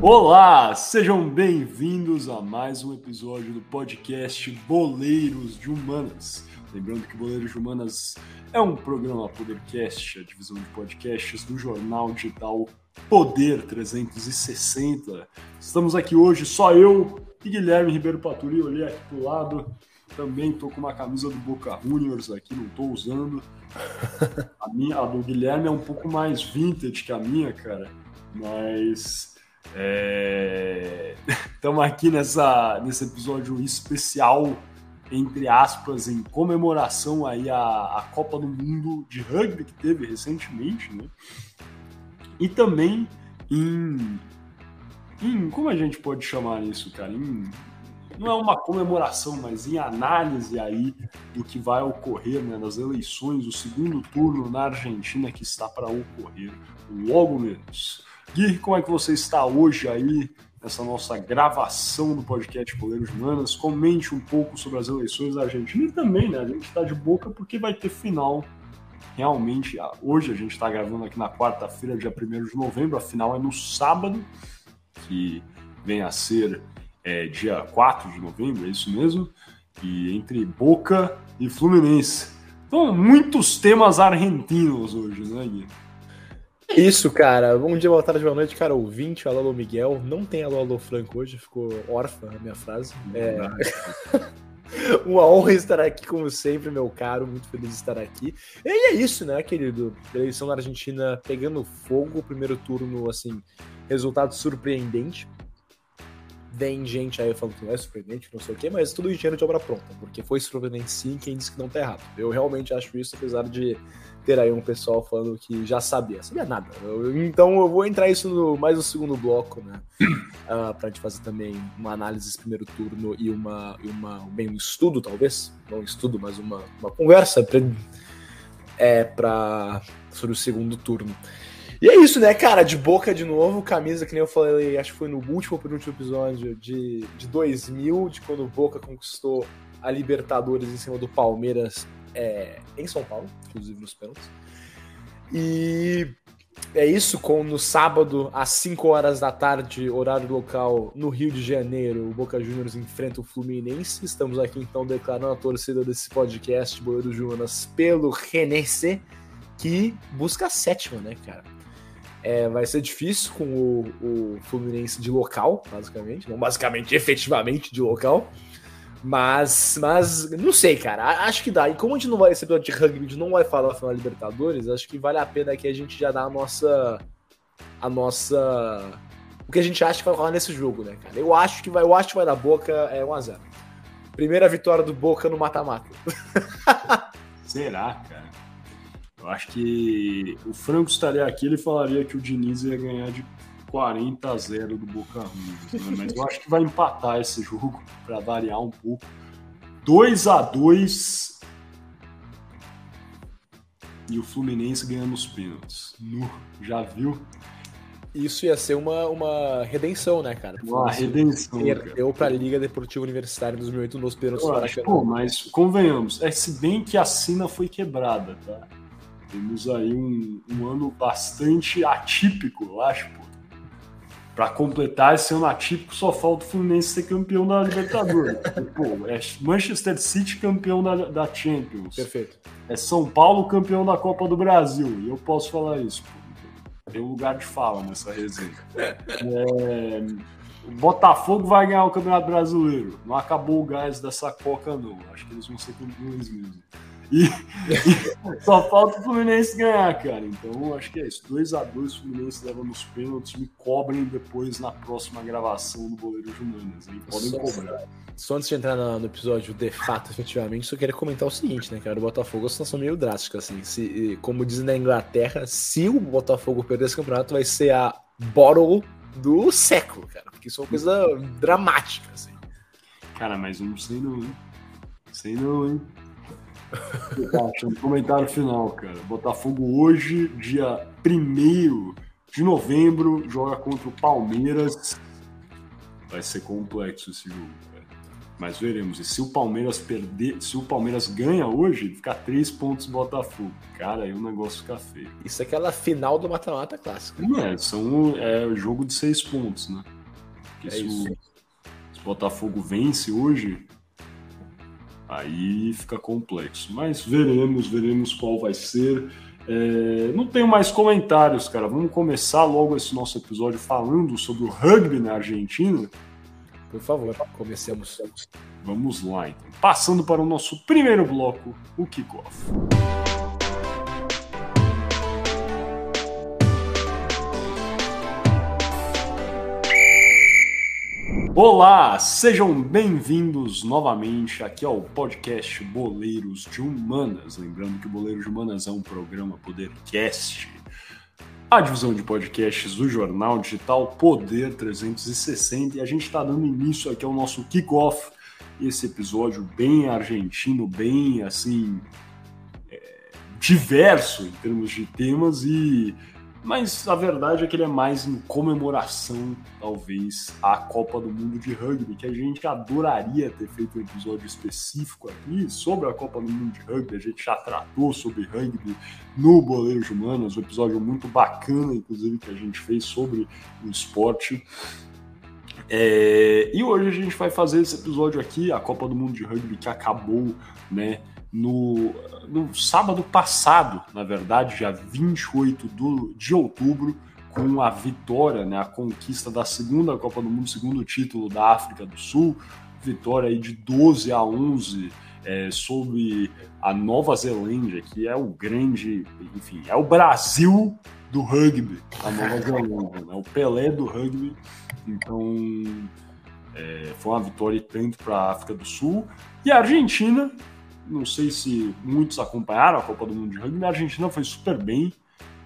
Olá, sejam bem-vindos a mais um episódio do podcast Boleiros de Humanas. Lembrando que Boleiros de Humanas é um programa Podercast, a divisão de podcasts do jornal digital Poder 360. Estamos aqui hoje, só eu e Guilherme Ribeiro Paturi. Olhei aqui pro lado, também tô com uma camisa do Boca Juniors aqui, não tô usando. A, minha, a do Guilherme é um pouco mais vintage que a minha, cara, mas Estamos é... aqui nessa, nesse episódio especial, entre aspas, em comemoração aí à, à Copa do Mundo de Rugby que teve recentemente, né? E também em, em como a gente pode chamar isso, cara? Em, não é uma comemoração, mas em análise aí do que vai ocorrer né, nas eleições, o segundo turno na Argentina que está para ocorrer logo menos. Gui, como é que você está hoje aí nessa nossa gravação do podcast Poleiros Humanas? Comente um pouco sobre as eleições da Argentina e também, né? A gente está de boca porque vai ter final. Realmente, hoje a gente está gravando aqui na quarta-feira, dia 1 de novembro, a final é no sábado, que vem a ser é, dia 4 de novembro, é isso mesmo? E entre Boca e Fluminense. Então, muitos temas argentinos hoje, né, Gui? Isso, cara. Bom dia, boa tarde, boa noite, cara. Ouvinte, alô, Miguel. Não tem alô, alô, Franco hoje, ficou órfã a minha frase. É... Uma honra estar aqui, como sempre, meu caro. Muito feliz de estar aqui. E é isso, né, querido? Eleição na Argentina pegando fogo. Primeiro turno, assim, resultado surpreendente. Vem gente aí falando que não é surpreendente, não sei o quê, mas tudo engenheiro de obra pronta, porque foi surpreendente sim, quem disse que não tá errado. Eu realmente acho isso, apesar de ter aí um pessoal falando que já sabia, sabia nada. Eu, então eu vou entrar isso no mais no segundo bloco, né? Uh, pra gente fazer também uma análise desse primeiro turno e uma, uma bem um estudo, talvez. Não um estudo, mas uma, uma conversa pra, é, pra, sobre o segundo turno. E é isso, né, cara? De boca de novo, camisa que nem eu falei, acho que foi no último ou penúltimo episódio de, de 2000, de quando o Boca conquistou a Libertadores em cima do Palmeiras é, em São Paulo, inclusive nos pênaltis. E é isso, com no sábado, às 5 horas da tarde, horário local, no Rio de Janeiro, o Boca Juniors enfrenta o Fluminense. Estamos aqui então declarando a torcida desse podcast, Boeiro Jonas, pelo Renesse, que busca a sétima, né, cara? É, vai ser difícil com o, o Fluminense de local, basicamente, não basicamente, efetivamente de local. Mas, mas, não sei, cara. Acho que dá. E como a gente não vai receber de rugby, a gente não vai falar final Libertadores, acho que vale a pena que a gente já dá a nossa. A nossa. O que a gente acha que vai rolar nesse jogo, né, cara? Eu acho que vai, eu acho que vai dar boca é 1x0. Primeira vitória do Boca no mata-mata. Será, cara? Eu acho que o Franco estaria aqui, ele falaria que o Diniz ia ganhar de 40 a 0 do Boca Juniors, né? mas eu acho que vai empatar esse jogo para variar um pouco. 2 a 2 e o Fluminense ganhando os pênaltis. No, já viu? Isso ia ser uma, uma redenção, né, cara? Uma redenção. Perdeu para a Liga Deportiva Universitária em 2008 nos pênaltis. Eu acho, pô, mas convenhamos, é se bem que a sina foi quebrada, tá? Temos aí um, um ano bastante atípico, eu acho, pô para completar esse ano atípico, só falta o Fluminense ser campeão da Libertadores. Pô, é Manchester City campeão da, da Champions. Perfeito. É São Paulo campeão da Copa do Brasil. E eu posso falar isso. Tem um lugar de fala nessa resenha. É, o Botafogo vai ganhar o Campeonato Brasileiro. Não acabou o gás dessa Coca, não. Acho que eles vão ser campeões mesmo. E, e, só falta o Fluminense ganhar, cara. Então acho que é isso. 2x2, Fluminense leva nos pênaltis. Me cobrem depois na próxima gravação do Boleiro Jumanas. Hein? Podem só, cobrar. Só antes de entrar no, no, episódio de fato, efetivamente, só queria comentar o seguinte, né, cara? O Botafogo é uma situação meio drástica, assim. Se, como dizem na Inglaterra, se o Botafogo perder esse campeonato, vai ser a bottle do século, cara. Porque isso é uma coisa dramática, assim. Cara, mas não sei não, hein? Sei não, hein? Um comentário final, cara. Botafogo hoje, dia 1 de novembro, joga contra o Palmeiras. Vai ser complexo esse jogo, cara. Mas veremos. E se o Palmeiras perder, se o Palmeiras ganha hoje, fica três pontos Botafogo. Cara, aí o negócio fica feio. Isso é aquela final do mata-mata clássico. Não é, são é o jogo de seis pontos, né? Porque É se, isso. o, se o Botafogo vence hoje, aí fica complexo. Mas veremos, veremos qual vai ser. É, não tenho mais comentários, cara. Vamos começar logo esse nosso episódio falando sobre o rugby na Argentina. Por favor, comecemos. Vamos lá, então. Passando para o nosso primeiro bloco, o kickoff. Olá, sejam bem-vindos novamente aqui ao podcast Boleiros de Humanas. Lembrando que o Boleiros de Humanas é um programa Podercast, a divisão de podcasts do jornal digital Poder 360. E a gente está dando início aqui ao nosso kickoff, esse episódio bem argentino, bem assim é, diverso em termos de temas e mas a verdade é que ele é mais em comemoração, talvez, à Copa do Mundo de Rugby, que a gente adoraria ter feito um episódio específico aqui sobre a Copa do Mundo de Rugby. A gente já tratou sobre rugby no Boleiro de Humanas, um episódio muito bacana, inclusive, que a gente fez sobre o esporte. É, e hoje a gente vai fazer esse episódio aqui, a Copa do Mundo de Rugby, que acabou, né? No, no sábado passado, na verdade, dia 28 do, de outubro, com a vitória, né, a conquista da segunda Copa do Mundo, segundo título da África do Sul, vitória aí de 12 a 11 é, sobre a Nova Zelândia, que é o grande, enfim, é o Brasil do rugby, a Nova Zelândia, né, o Pelé do rugby. Então, é, foi uma vitória tanto para a África do Sul e a Argentina não sei se muitos acompanharam a Copa do Mundo de Rugby, a Argentina foi super bem,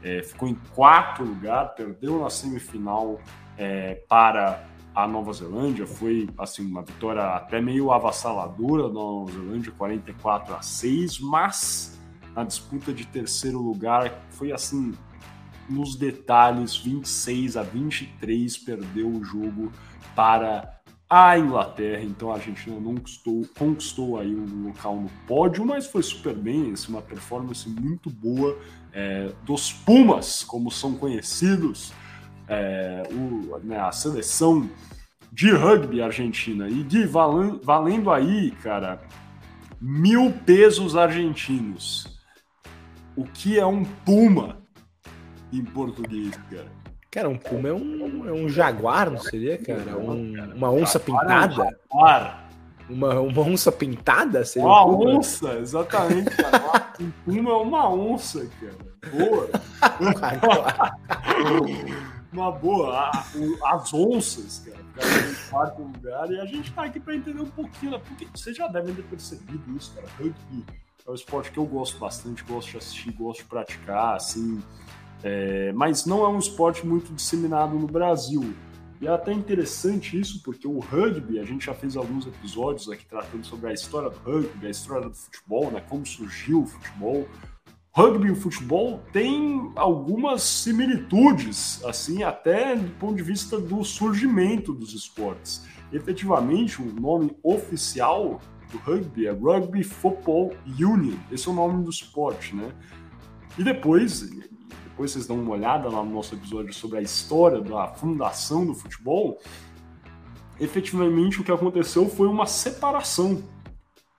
é, ficou em quarto lugar, perdeu na semifinal é, para a Nova Zelândia, foi assim uma vitória até meio avassaladora da Nova Zelândia, 44 a 6, mas na disputa de terceiro lugar foi assim nos detalhes, 26 a 23 perdeu o jogo para a Inglaterra, então a Argentina não conquistou, conquistou aí um local no pódio, mas foi super bem, assim, uma performance muito boa é, dos Pumas, como são conhecidos, é, o, né, a seleção de rugby argentina. E de valendo, valendo aí, cara, mil pesos argentinos. O que é um Puma em português, cara? Cara, um puma é um, é um jaguar, não seria, cara? Um, uma onça pintada? Jaguar. Uma, uma onça pintada? Seria Uma um onça, exatamente, cara. Um puma é uma onça, cara. Boa. uma boa. O- as onças, cara. Ficaram em quarto lugar. E a gente tá aqui pra entender um pouquinho, né? Porque vocês já devem ter percebido isso, cara. Rugby é um esporte que eu gosto bastante, gosto de assistir, gosto de praticar, assim. É, mas não é um esporte muito disseminado no Brasil. E é até interessante isso, porque o rugby, a gente já fez alguns episódios aqui tratando sobre a história do rugby, a história do futebol, né, como surgiu o futebol. Rugby e o futebol têm algumas similitudes, assim, até do ponto de vista do surgimento dos esportes. Efetivamente, o nome oficial do rugby é Rugby Football Union. Esse é o nome do esporte, né? E depois, depois vocês dão uma olhada lá no nosso episódio sobre a história da fundação do futebol, efetivamente o que aconteceu foi uma separação.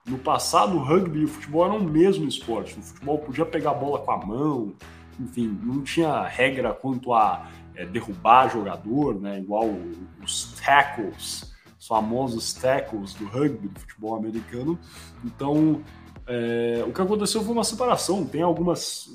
No passado, o rugby e o futebol eram o mesmo esporte. O futebol podia pegar a bola com a mão, enfim, não tinha regra quanto a é, derrubar jogador, né, igual os tackles, os famosos tackles do rugby, do futebol americano. Então, é, o que aconteceu foi uma separação. Tem algumas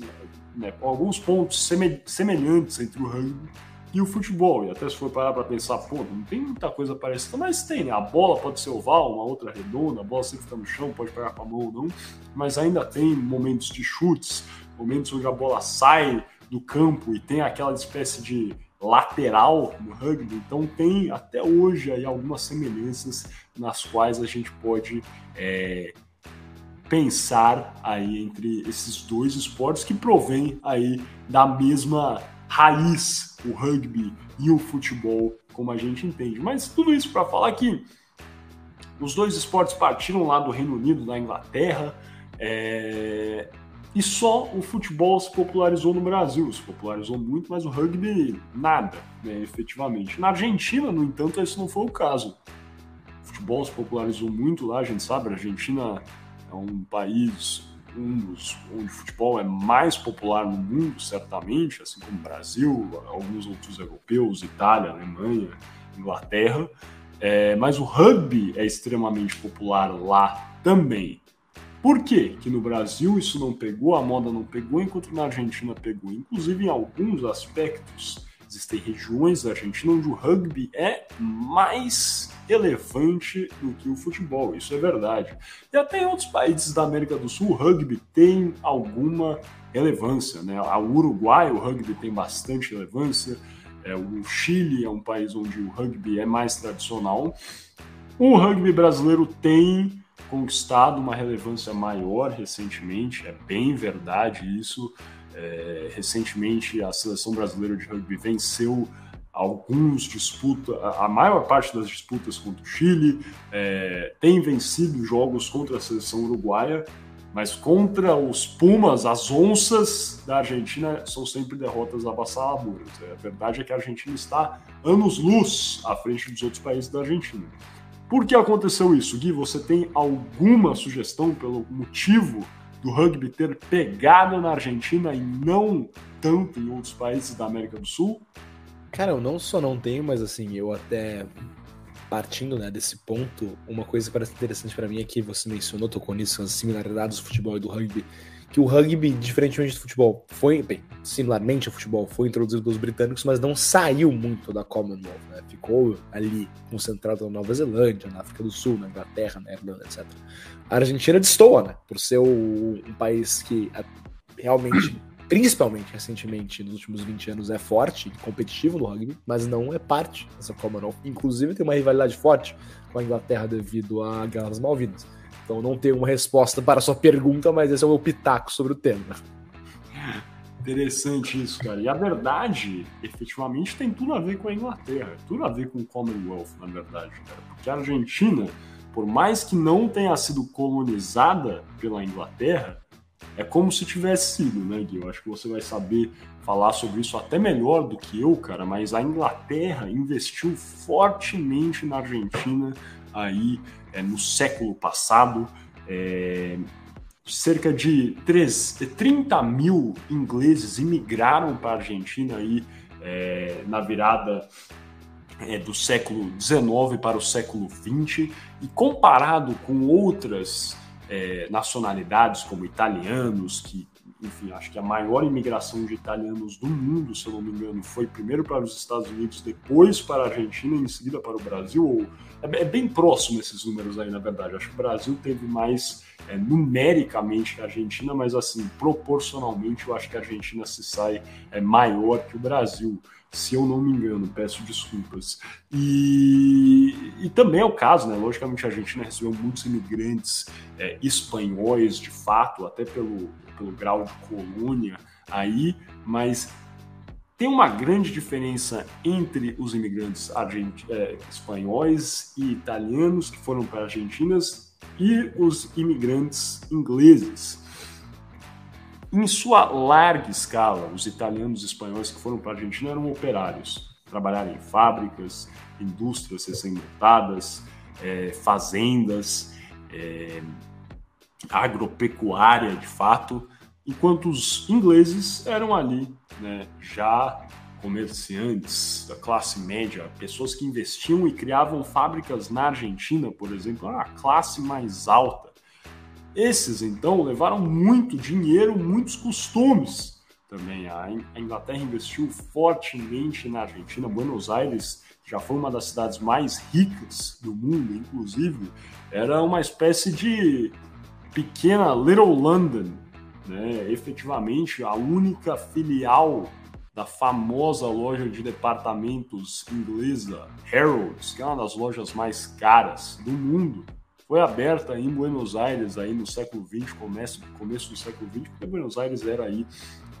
né, alguns pontos semelhantes entre o rugby e o futebol. E até se for parar para pensar, pô, não tem muita coisa parecida, mas tem, né? A bola pode ser oval, uma outra redonda, a bola sempre fica no chão, pode pegar com a mão ou não, mas ainda tem momentos de chutes, momentos onde a bola sai do campo e tem aquela espécie de lateral no rugby, então tem até hoje aí algumas semelhanças nas quais a gente pode é, pensar aí entre esses dois esportes que provêm aí da mesma raiz, o rugby e o futebol, como a gente entende. Mas tudo isso para falar que Os dois esportes partiram lá do Reino Unido, da Inglaterra, é... e só o futebol se popularizou no Brasil. Se popularizou muito, mas o rugby nada, né, efetivamente. Na Argentina, no entanto, esse não foi o caso. O futebol se popularizou muito lá, a gente sabe, a Argentina é um país um dos onde o futebol é mais popular no mundo, certamente, assim como o Brasil, alguns outros europeus, Itália, Alemanha, Inglaterra. É, mas o rugby é extremamente popular lá também. Por quê? que no Brasil isso não pegou, a moda não pegou, enquanto na Argentina pegou? Inclusive em alguns aspectos, existem regiões da Argentina onde o rugby é mais relevante do que o futebol, isso é verdade. E até em outros países da América do Sul, o rugby tem alguma relevância. Né? O Uruguai, o rugby tem bastante relevância. É, o Chile é um país onde o rugby é mais tradicional. O rugby brasileiro tem conquistado uma relevância maior recentemente, é bem verdade isso. É, recentemente, a seleção brasileira de rugby venceu alguns disputas, a maior parte das disputas contra o Chile, é, tem vencido jogos contra a seleção uruguaia, mas contra os Pumas, as onças da Argentina são sempre derrotas avassaladoras. A verdade é que a Argentina está anos-luz à frente dos outros países da Argentina. Por que aconteceu isso? Gui, você tem alguma sugestão pelo motivo do rugby ter pegado na Argentina e não tanto em outros países da América do Sul? Cara, eu não só não tenho, mas assim, eu até partindo né, desse ponto, uma coisa que parece interessante para mim é que você mencionou, tocou nisso, as similaridades do futebol e do rugby, que o rugby, diferentemente do futebol, foi, bem, similarmente ao futebol, foi introduzido pelos britânicos, mas não saiu muito da Commonwealth, né? ficou ali concentrado na Nova Zelândia, na África do Sul, na Inglaterra, na Irlanda, etc. A Argentina destoa, né, por ser um país que é realmente principalmente recentemente, nos últimos 20 anos, é forte e competitivo no rugby, mas não é parte dessa Commonwealth. Inclusive tem uma rivalidade forte com a Inglaterra devido à Guerra das Malvinas. Então não tenho uma resposta para a sua pergunta, mas esse é o meu pitaco sobre o tema. Interessante isso, cara. E a verdade, efetivamente, tem tudo a ver com a Inglaterra, tudo a ver com o Commonwealth, na verdade, cara. Porque a Argentina, por mais que não tenha sido colonizada pela Inglaterra, é como se tivesse sido, né, Gui? Eu acho que você vai saber falar sobre isso até melhor do que eu, cara, mas a Inglaterra investiu fortemente na Argentina aí é, no século passado. É, cerca de 3, 30 mil ingleses imigraram para a Argentina aí é, na virada é, do século XIX para o século XX e comparado com outras é, nacionalidades, como italianos, que, enfim, acho que a maior imigração de italianos do mundo, se eu não me engano, foi primeiro para os Estados Unidos, depois para a Argentina e em seguida para o Brasil. Ou, é, é, bem próximo esses números aí, na verdade. Acho que o Brasil teve mais é, numericamente que a Argentina, mas assim, proporcionalmente, eu acho que a Argentina se sai é, maior que o Brasil se eu não me engano, peço desculpas. E, e também é o caso, né? Logicamente, a Argentina recebeu muitos imigrantes é, espanhóis, de fato, até pelo, pelo grau de colônia aí, mas tem uma grande diferença entre os imigrantes é, espanhóis e italianos que foram para a Argentina e os imigrantes ingleses. Em sua larga escala, os italianos e espanhóis que foram para a Argentina eram operários, trabalharam em fábricas, indústrias recém-montadas, é, fazendas, é, agropecuária de fato, enquanto os ingleses eram ali né, já comerciantes da classe média, pessoas que investiam e criavam fábricas na Argentina, por exemplo, a classe mais alta esses, então, levaram muito dinheiro, muitos costumes também. A Inglaterra investiu fortemente na Argentina. Buenos Aires já foi uma das cidades mais ricas do mundo, inclusive. Era uma espécie de pequena Little London, né? efetivamente a única filial da famosa loja de departamentos inglesa Harrods, que é uma das lojas mais caras do mundo foi aberta em Buenos Aires aí no século XX, começo, começo do século XX, porque Buenos Aires era aí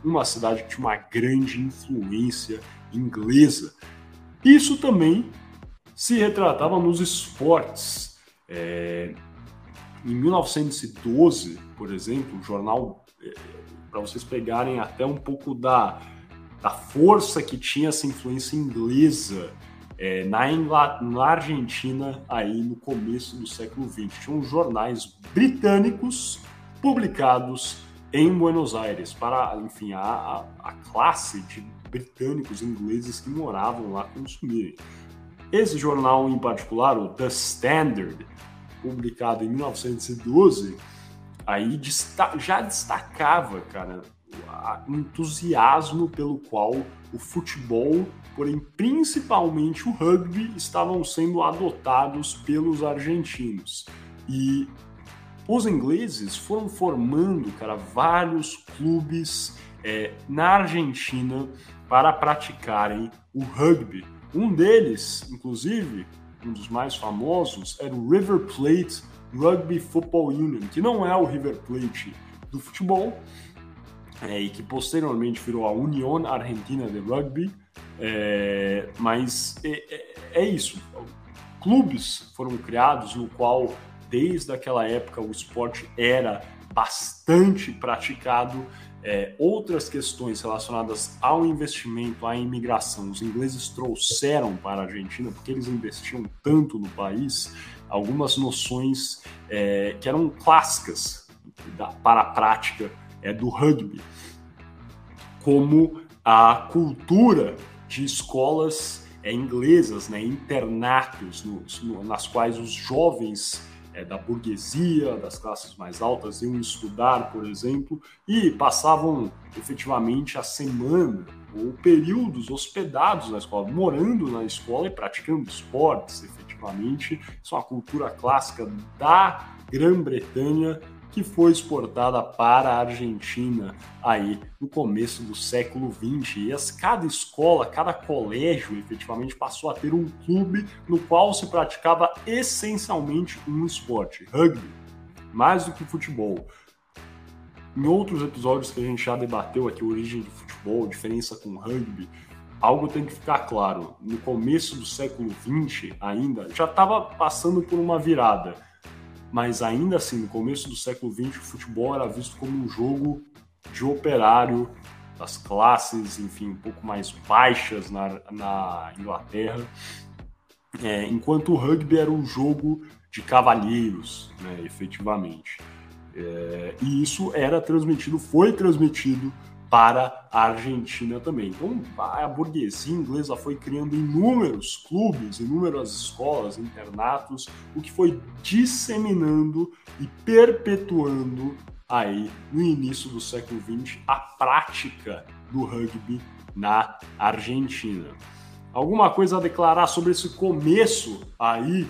uma cidade que tinha uma grande influência inglesa. Isso também se retratava nos esportes. É, em 1912, por exemplo, o jornal, é, para vocês pegarem até um pouco da, da força que tinha essa influência inglesa é, na, Ingl... na Argentina, aí no começo do século XX. Tinham jornais britânicos publicados em Buenos Aires para, enfim, a, a, a classe de britânicos ingleses que moravam lá consumirem. Esse jornal em particular, o The Standard, publicado em 1912, aí já destacava, cara, o entusiasmo pelo qual o futebol, porém principalmente o rugby, estavam sendo adotados pelos argentinos. E os ingleses foram formando, cara, vários clubes é, na Argentina para praticarem o rugby. Um deles, inclusive, um dos mais famosos, era o River Plate Rugby Football Union, que não é o River Plate do futebol, é, e que posteriormente virou a União Argentina de Rugby, é, mas é, é, é, isso. Clubes foram criados no qual, desde aquela época, o esporte era bastante praticado. É, outras questões relacionadas ao investimento, à imigração, os ingleses trouxeram para a Argentina, porque eles investiam tanto no país, algumas noções é, que eram clássicas da, para a prática é, do rugby, como a cultura de escolas é, inglesas, né, internatos, no, nas quais os jovens é, da burguesia, das classes mais altas, iam estudar, por exemplo, e passavam efetivamente a semana ou períodos hospedados na escola, morando na escola e praticando esportes, efetivamente. Isso é uma cultura clássica da Grã-Bretanha que foi exportada para a Argentina aí no começo do século XX. E as, cada escola, cada colégio, efetivamente passou a ter um clube no qual se praticava essencialmente um esporte, rugby, mais do que futebol. Em outros episódios que a gente já debateu aqui, origem do futebol, diferença com rugby, algo tem que ficar claro. No começo do século XX, ainda, já estava passando por uma virada mas ainda assim, no começo do século XX, o futebol era visto como um jogo de operário das classes, enfim, um pouco mais baixas na, na Inglaterra, é, enquanto o rugby era um jogo de cavalheiros, né, efetivamente. É, e isso era transmitido, foi transmitido para a Argentina também. Então, a burguesia inglesa foi criando inúmeros clubes, inúmeras escolas, internatos, o que foi disseminando e perpetuando aí no início do século XX a prática do rugby na Argentina. Alguma coisa a declarar sobre esse começo aí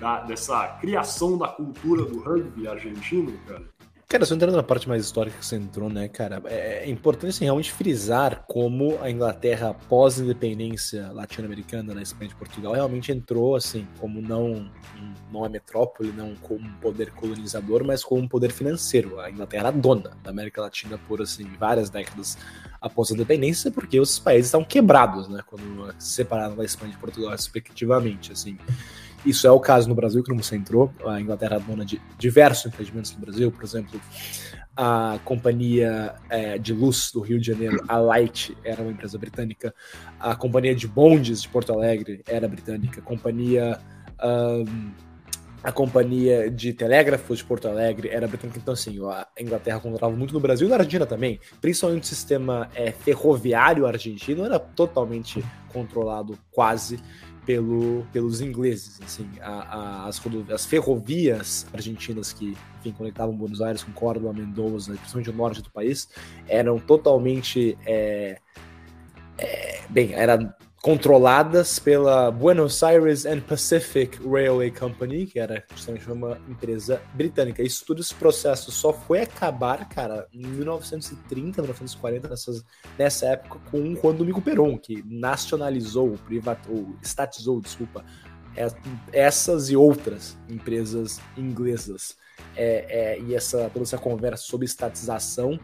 da, dessa criação da cultura do rugby argentino, cara? Cara, só entrando na parte mais histórica que você entrou, né, cara, é, é importante assim, realmente frisar como a Inglaterra, pós-independência latino-americana na Espanha e Portugal, realmente entrou, assim, como não, não é metrópole, não como um poder colonizador, mas como um poder financeiro. A Inglaterra era dona da América Latina por, assim, várias décadas após a independência, porque os países estavam quebrados, né, quando se separaram da Espanha de Portugal, respectivamente, assim. Isso é o caso no Brasil, que não você entrou. A Inglaterra é dona de diversos empreendimentos no Brasil, por exemplo, a companhia é, de luz do Rio de Janeiro, a Light, era uma empresa britânica. A companhia de bondes de Porto Alegre era britânica. A companhia. Um, a companhia de telégrafos de Porto Alegre era britânica, então assim, a Inglaterra controlava muito no Brasil e na Argentina também, principalmente o sistema é, ferroviário argentino era totalmente controlado quase pelo, pelos ingleses. Assim, a, a, as, as, ferrovias argentinas que enfim, conectavam Buenos Aires com Córdoba, Mendoza, principalmente o norte do país, eram totalmente. É, é, bem, era controladas pela Buenos Aires and Pacific Railway Company, que era justamente uma empresa britânica. Isso tudo, esse processo só foi acabar, cara, em 1930, 1940, nessas, nessa época, com quando Domingo Perón, que nacionalizou, privatou, estatizou, desculpa, essas e outras empresas inglesas. É, é, e essa, toda essa conversa sobre estatização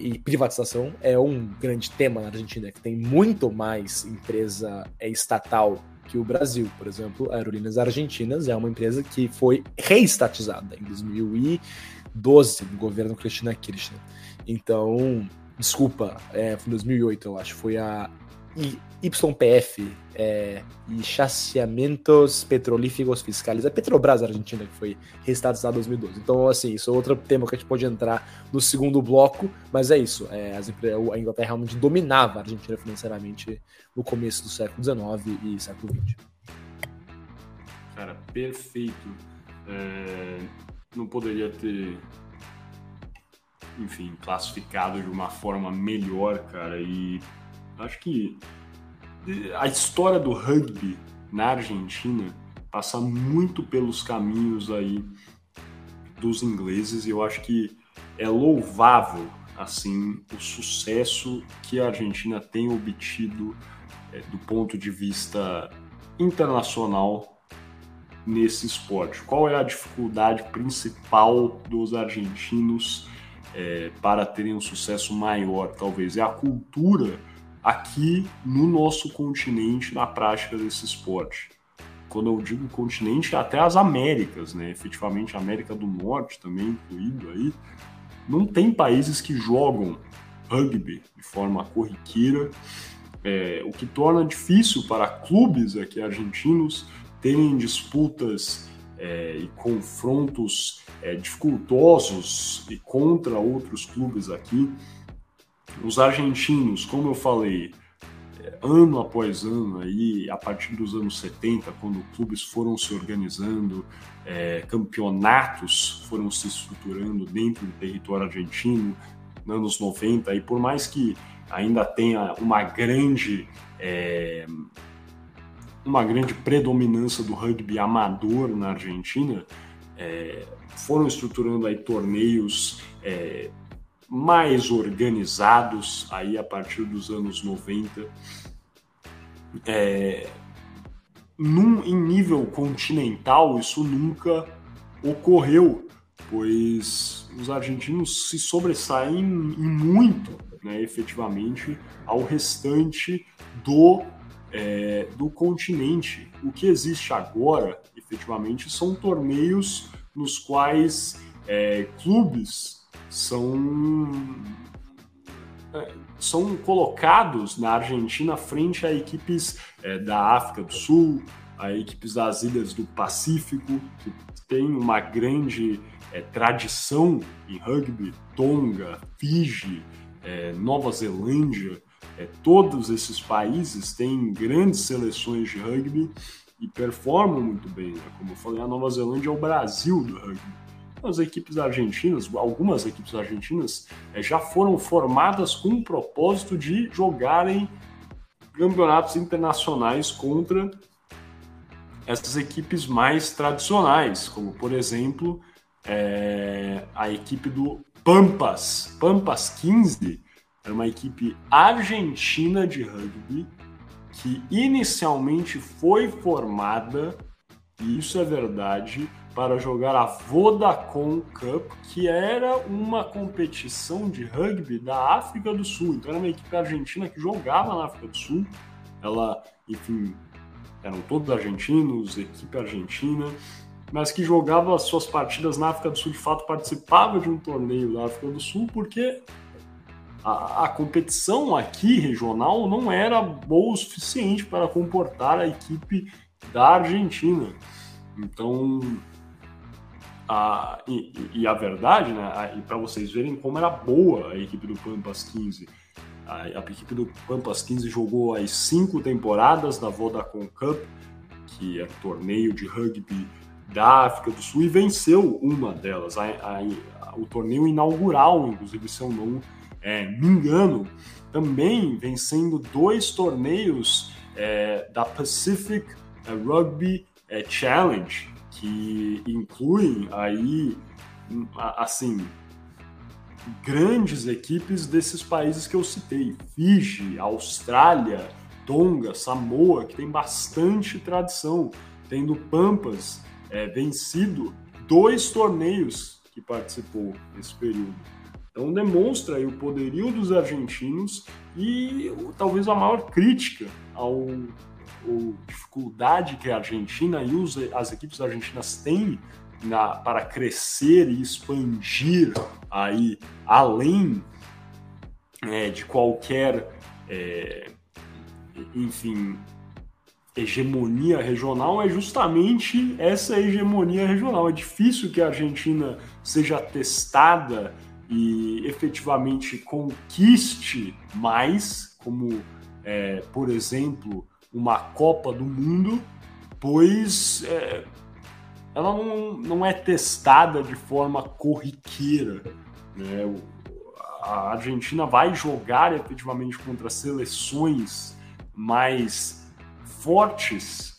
e privatização é um grande tema na Argentina, que tem muito mais empresa é, estatal que o Brasil, por exemplo, Aerolíneas Argentinas é uma empresa que foi reestatizada em 2012 no governo Cristina Kirchner. Então, desculpa, é, foi em 2008 eu acho, foi a YPF é, e Chaciamentos Petrolíficos Fiscais. É Petrobras Argentina que foi reestatizada em 2012. Então, assim, isso é outro tema que a gente pode entrar no segundo bloco, mas é isso. É, as, a Inglaterra realmente dominava a Argentina financeiramente no começo do século XIX e século XX. Cara, perfeito. É, não poderia ter, enfim, classificado de uma forma melhor, cara, e acho que a história do rugby na Argentina passa muito pelos caminhos aí dos ingleses e eu acho que é louvável assim o sucesso que a Argentina tem obtido é, do ponto de vista internacional nesse esporte. Qual é a dificuldade principal dos argentinos é, para terem um sucesso maior? Talvez é a cultura aqui no nosso continente na prática desse esporte. Quando eu digo continente, até as Américas, né? Efetivamente, a América do Norte também incluído aí. Não tem países que jogam rugby de forma corriqueira, é, o que torna difícil para clubes aqui argentinos terem disputas é, e confrontos é, dificultosos e contra outros clubes aqui. Os argentinos, como eu falei, ano após ano, aí, a partir dos anos 70, quando clubes foram se organizando, é, campeonatos foram se estruturando dentro do território argentino, nos anos 90, e por mais que ainda tenha uma grande. É, uma grande predominância do rugby amador na Argentina, é, foram estruturando aí torneios é, mais organizados aí a partir dos anos 90. É, num, em nível continental, isso nunca ocorreu, pois os argentinos se sobressaem em muito, né, efetivamente, ao restante do, é, do continente. O que existe agora, efetivamente, são torneios nos quais é, clubes são é, são colocados na Argentina frente a equipes é, da África do Sul, a equipes das ilhas do Pacífico, que tem uma grande é, tradição em rugby, Tonga, Fiji, é, Nova Zelândia, é, todos esses países têm grandes seleções de rugby e performam muito bem. Né? Como eu falei, a Nova Zelândia é o Brasil do rugby as equipes argentinas, algumas equipes argentinas, eh, já foram formadas com o propósito de jogarem campeonatos internacionais contra essas equipes mais tradicionais, como por exemplo é, a equipe do Pampas, Pampas 15, era uma equipe argentina de rugby que inicialmente foi formada, e isso é verdade, para jogar a Vodacom Cup, que era uma competição de rugby da África do Sul. Então era uma equipe argentina que jogava na África do Sul. Ela, enfim, eram todos argentinos, equipe argentina, mas que jogava as suas partidas na África do Sul, de fato participava de um torneio da África do Sul, porque a, a competição aqui regional não era boa o suficiente para comportar a equipe da Argentina. Então, a, e, e, a verdade, né, a, e para vocês verem como era boa a equipe do Pampas 15. A, a, equipe do Pampas 15 jogou as cinco temporadas da Vodacom Cup, que é torneio de rugby da África do Sul, e venceu uma delas, o torneio inaugural, inclusive, se eu não é, me engano, também vencendo dois torneios é, da Pacific Rugby é, Challenge, que incluem aí, assim, grandes equipes desses países que eu citei: Fiji, Austrália, Tonga, Samoa, que tem bastante tradição, tendo Pampas é, vencido dois torneios que participou nesse período. Então demonstra o poderio dos argentinos e talvez a maior crítica ao a dificuldade que a Argentina e os, as equipes argentinas têm na, para crescer e expandir aí além é, de qualquer, é, enfim, hegemonia regional é justamente essa hegemonia regional. É difícil que a Argentina seja testada e efetivamente conquiste mais, como, é, por exemplo, uma Copa do Mundo, pois é, ela não, não é testada de forma corriqueira. Né? A Argentina vai jogar efetivamente contra seleções mais fortes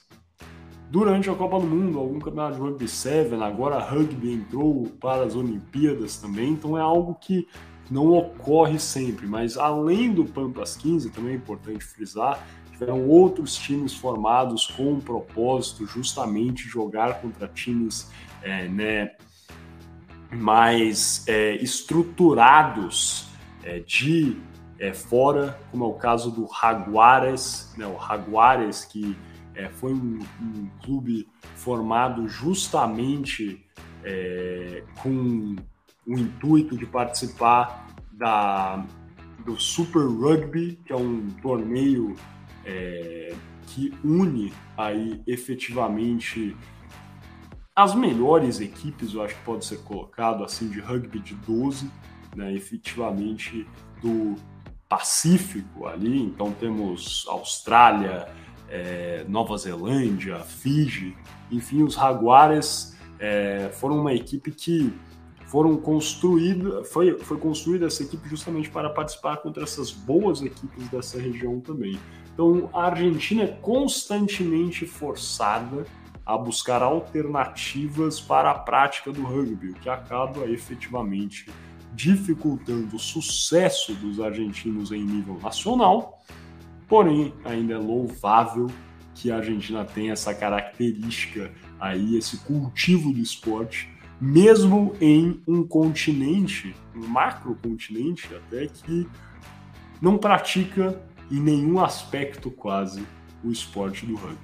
durante a Copa do Mundo, algum campeonato de rugby 7, agora rugby entrou para as Olimpíadas também, então é algo que não ocorre sempre, mas além do Pampas 15, também é importante frisar, tiveram outros times formados com um propósito justamente jogar contra times é, né, mais é, estruturados é, de é, fora, como é o caso do Jaguares, né, o Jaguares que é, foi um, um, clube formado justamente é, com o intuito de participar da, do Super Rugby, que é um torneio é, que une aí efetivamente as melhores equipes, eu acho que pode ser colocado assim, de rugby de 12, né, efetivamente do Pacífico ali. Então temos Austrália, é, Nova Zelândia, Fiji, enfim, os Jaguares é, foram uma equipe que foram construída, foi, foi construída essa equipe justamente para participar contra essas boas equipes dessa região também. Então a Argentina é constantemente forçada a buscar alternativas para a prática do rugby, o que acaba efetivamente dificultando o sucesso dos argentinos em nível nacional Porém, ainda é louvável que a Argentina tenha essa característica aí, esse cultivo do esporte, mesmo em um continente, um macrocontinente até, que não pratica em nenhum aspecto quase o esporte do rugby.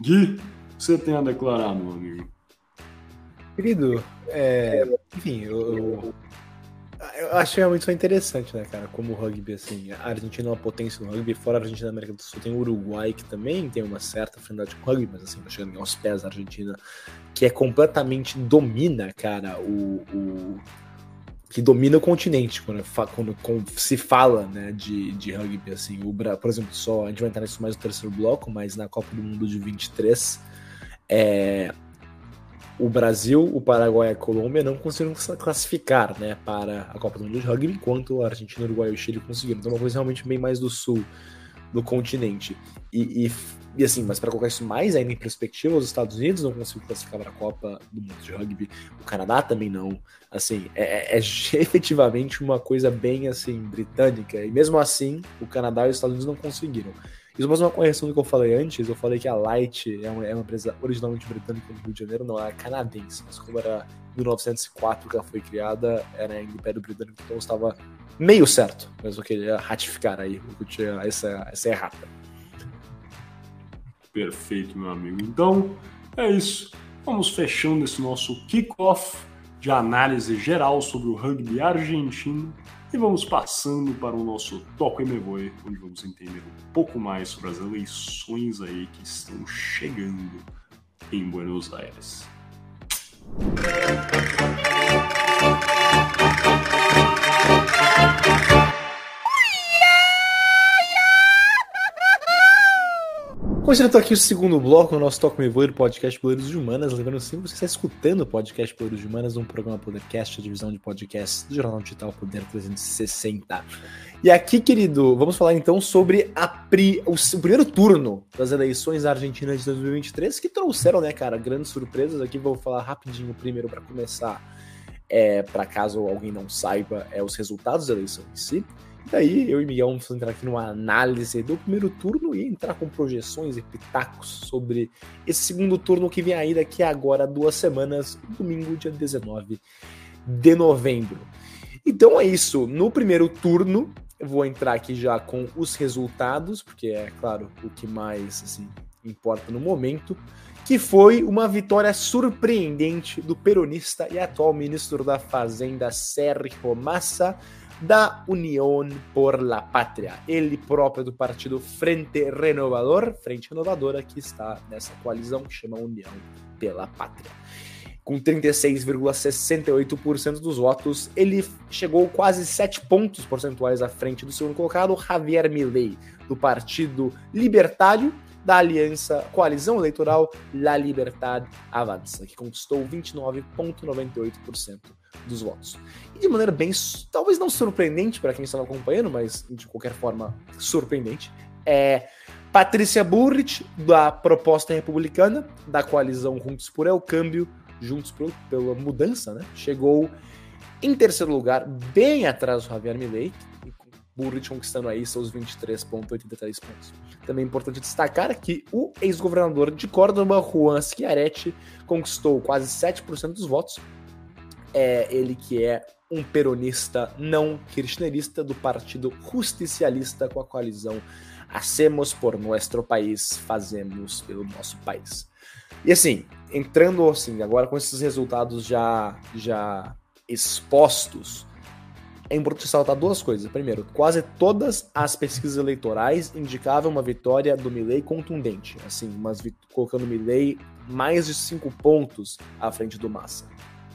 Gui, você tem a declarar, meu amigo? Querido, é, enfim, eu, eu eu acho realmente só interessante, né, cara? Como o rugby, assim, a Argentina é uma potência no rugby, fora a Argentina da América do Sul, tem o Uruguai, que também tem uma certa afinidade com o rugby, mas assim, tá chegando aos pés da Argentina, que é completamente domina, cara, o. o que domina o continente quando, quando, quando, se fala né, de, de rugby, assim, o, por exemplo, só, a gente vai entrar nisso mais no terceiro bloco, mas na Copa do Mundo de 23, é, o Brasil, o Paraguai e a Colômbia não conseguiram classificar né, para a Copa do Mundo de Rugby, enquanto a Argentina, o Uruguai e o Chile conseguiram. Então, é uma coisa realmente bem mais do sul do continente. E, e, e assim, mas para colocar isso mais ainda em perspectiva, os Estados Unidos não conseguiram classificar para a Copa do Mundo de Rugby, o Canadá também não. Assim, é, é, é efetivamente uma coisa bem assim britânica. E mesmo assim, o Canadá e os Estados Unidos não conseguiram. Isso mais uma correção do que eu falei antes. Eu falei que a Light é uma, é uma empresa originalmente britânica no Rio de Janeiro, não, é canadense. Mas como era 1904 que ela foi criada, era em Império Britânico, então estava meio certo. Mas eu queria ratificar aí, porque eu tinha essa, essa errata. Perfeito, meu amigo. Então, é isso. Vamos fechando esse nosso kickoff de análise geral sobre o rugby argentino e vamos passando para o nosso Toco e Me Voe, onde vamos entender um pouco mais sobre as eleições aí que estão chegando em Buenos Aires. Começando aqui o segundo bloco, o nosso Toque Me Voe podcast Poleiros de Humanas. Lembrando sempre, você está escutando o podcast Poleiros de Humanas, um programa Podercast, a divisão de podcasts do Jornal Digital Poder 360. E aqui, querido, vamos falar então sobre pri, o, o, primeiro turno das eleições argentinas de 2023, que trouxeram, né, cara, grandes surpresas. Aqui vou falar rapidinho primeiro para começar, é, para caso alguém não saiba, é os resultados da eleição em si. Daí eu e Miguel vamos entrar aqui numa análise do primeiro turno e entrar com projeções e pitacos sobre esse segundo turno que vem aí daqui a agora duas semanas, domingo, dia 19 de novembro. Então é isso. No primeiro turno, eu vou entrar aqui já com os resultados, porque é claro o que mais assim importa no momento, que foi uma vitória surpreendente do peronista e atual ministro da Fazenda Sérgio Massa da União por la Pátria, ele próprio do partido Frente Renovador, Frente Renovadora, que está nessa coalizão que chama União pela Pátria. Com 36,68% dos votos, ele chegou quase 7 pontos percentuais à frente do segundo colocado, Javier Milei, do Partido Libertário, da aliança Coalizão Eleitoral La Libertad Avança, que conquistou 29,98% dos votos. E de maneira bem, talvez não surpreendente para quem estava acompanhando, mas de qualquer forma surpreendente, é Patrícia Burrich, da proposta republicana, da coalizão Juntos por El Câmbio, Juntos por, pela Mudança, né? Chegou em terceiro lugar, bem atrás do Javier Milei, Burrich conquistando aí seus 23,83 pontos. Também é importante destacar que o ex-governador de Córdoba, Juan Schiaretti, conquistou quase 7% dos votos. É ele que é um peronista não kirchnerista do partido justicialista com a coalizão Hacemos por Nuestro País, Fazemos pelo Nosso País. E assim, entrando assim, agora com esses resultados já, já expostos, é importante saltar duas coisas. Primeiro, quase todas as pesquisas eleitorais indicavam uma vitória do Milley contundente, assim, colocando o Milley mais de cinco pontos à frente do Massa.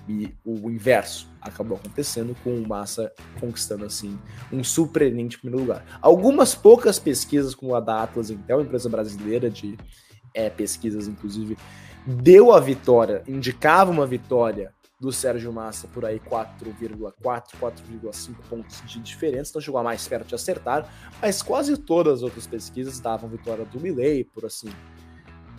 E o inverso acabou acontecendo com o Massa conquistando assim um surpreendente primeiro lugar. Algumas poucas pesquisas, como a da Atlas Intel, empresa brasileira de é, pesquisas, inclusive, deu a vitória, indicava uma vitória do Sérgio Massa por aí 4,4, 4,5 pontos de diferença, então chegou a mais perto de acertar, mas quase todas as outras pesquisas davam vitória do Milley, por assim.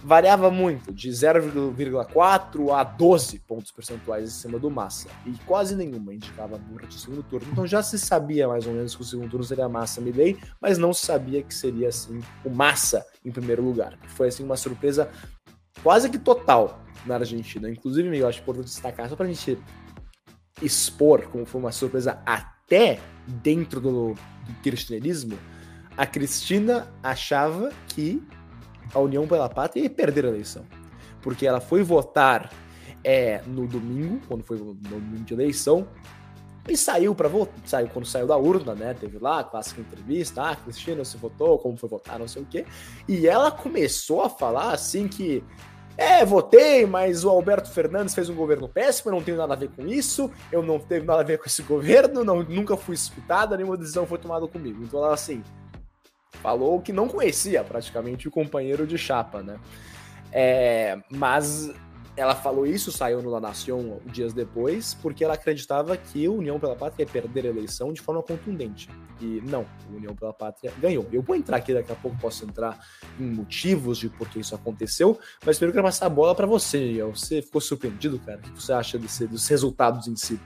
Variava muito, de 0,4 a 12 pontos percentuais em cima do Massa, e quase nenhuma indicava burra de segundo turno. Então já se sabia mais ou menos que o segundo turno seria Massa Milley, mas não se sabia que seria assim o Massa em primeiro lugar. Foi assim uma surpresa quase que total na Argentina. Inclusive, eu acho importante destacar, só para a gente expor como foi uma surpresa até dentro do, do kirchnerismo, a Cristina achava que a União pela Pátria ia perder a eleição. Porque ela foi votar é, no domingo, quando foi no domingo de eleição, e saiu para votar, saiu quando saiu da urna, né? Teve lá a clássica entrevista, ah, Cristina, você votou, como foi votar, não sei o quê. E ela começou a falar assim que é, votei, mas o Alberto Fernandes fez um governo péssimo, eu não tenho nada a ver com isso, eu não teve nada a ver com esse governo, não, nunca fui escutada, nenhuma decisão foi tomada comigo. Então ela, assim, falou que não conhecia praticamente o companheiro de chapa, né? É, mas ela falou isso, saiu no La Nación dias depois, porque ela acreditava que a União pela Pátria ia perder a eleição de forma contundente. E não, a União pela Pátria ganhou. Eu vou entrar aqui daqui a pouco, posso entrar em motivos de por que isso aconteceu, mas primeiro eu quero passar a bola para você. Você ficou surpreendido, cara? O que você acha desse, dos resultados em si?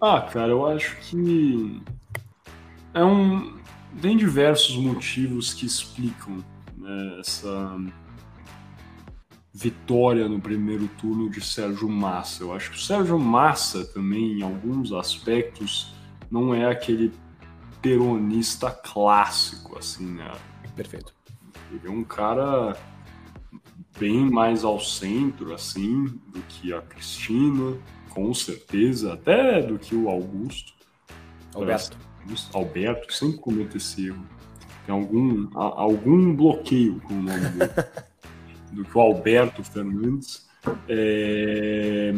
Ah, cara, eu acho que é um. Tem diversos motivos que explicam né, essa vitória no primeiro turno de Sérgio Massa. Eu acho que o Sérgio Massa também, em alguns aspectos, não é aquele peronista clássico, assim, né? Perfeito. Ele é um cara bem mais ao centro, assim, do que a Cristina, com certeza, até do que o Augusto. Alberto. Alberto, sempre comete esse erro. Tem algum, algum bloqueio com o nome dele. do que o Alberto Fernandes. É...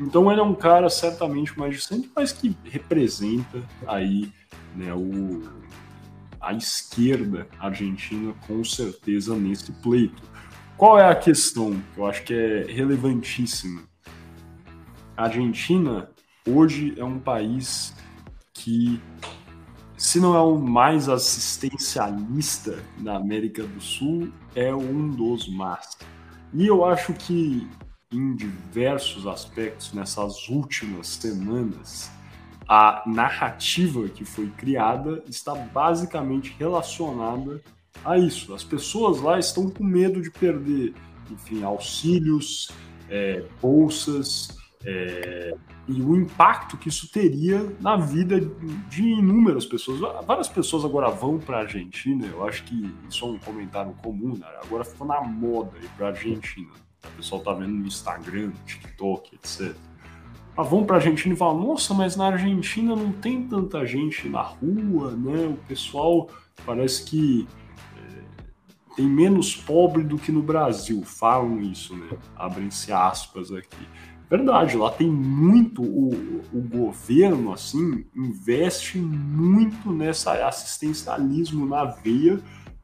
Então ele é um cara certamente mais distante, mas que representa aí né, o... a esquerda argentina com certeza nesse pleito. Qual é a questão que eu acho que é relevantíssima? A Argentina hoje é um país que se não é o mais assistencialista da América do Sul, é um dos mais. E eu acho que em diversos aspectos nessas últimas semanas, a narrativa que foi criada está basicamente relacionada a isso. As pessoas lá estão com medo de perder, enfim, auxílios, é, bolsas, É, e o impacto que isso teria na vida de inúmeras pessoas. Várias pessoas agora vão para a Argentina, eu acho que isso é um comentário comum, né? agora ficou na moda ir para a Argentina. O pessoal tá vendo no Instagram, TikTok, etc. Mas vão para a Argentina e falam: nossa, mas na Argentina não tem tanta gente na rua, né? O pessoal parece que é, tem menos pobre do que no Brasil. Falam isso, né? Abrem-se aspas aqui. Verdade, lá tem muito. O, o governo, assim, investe muito nessa assistencialismo na veia.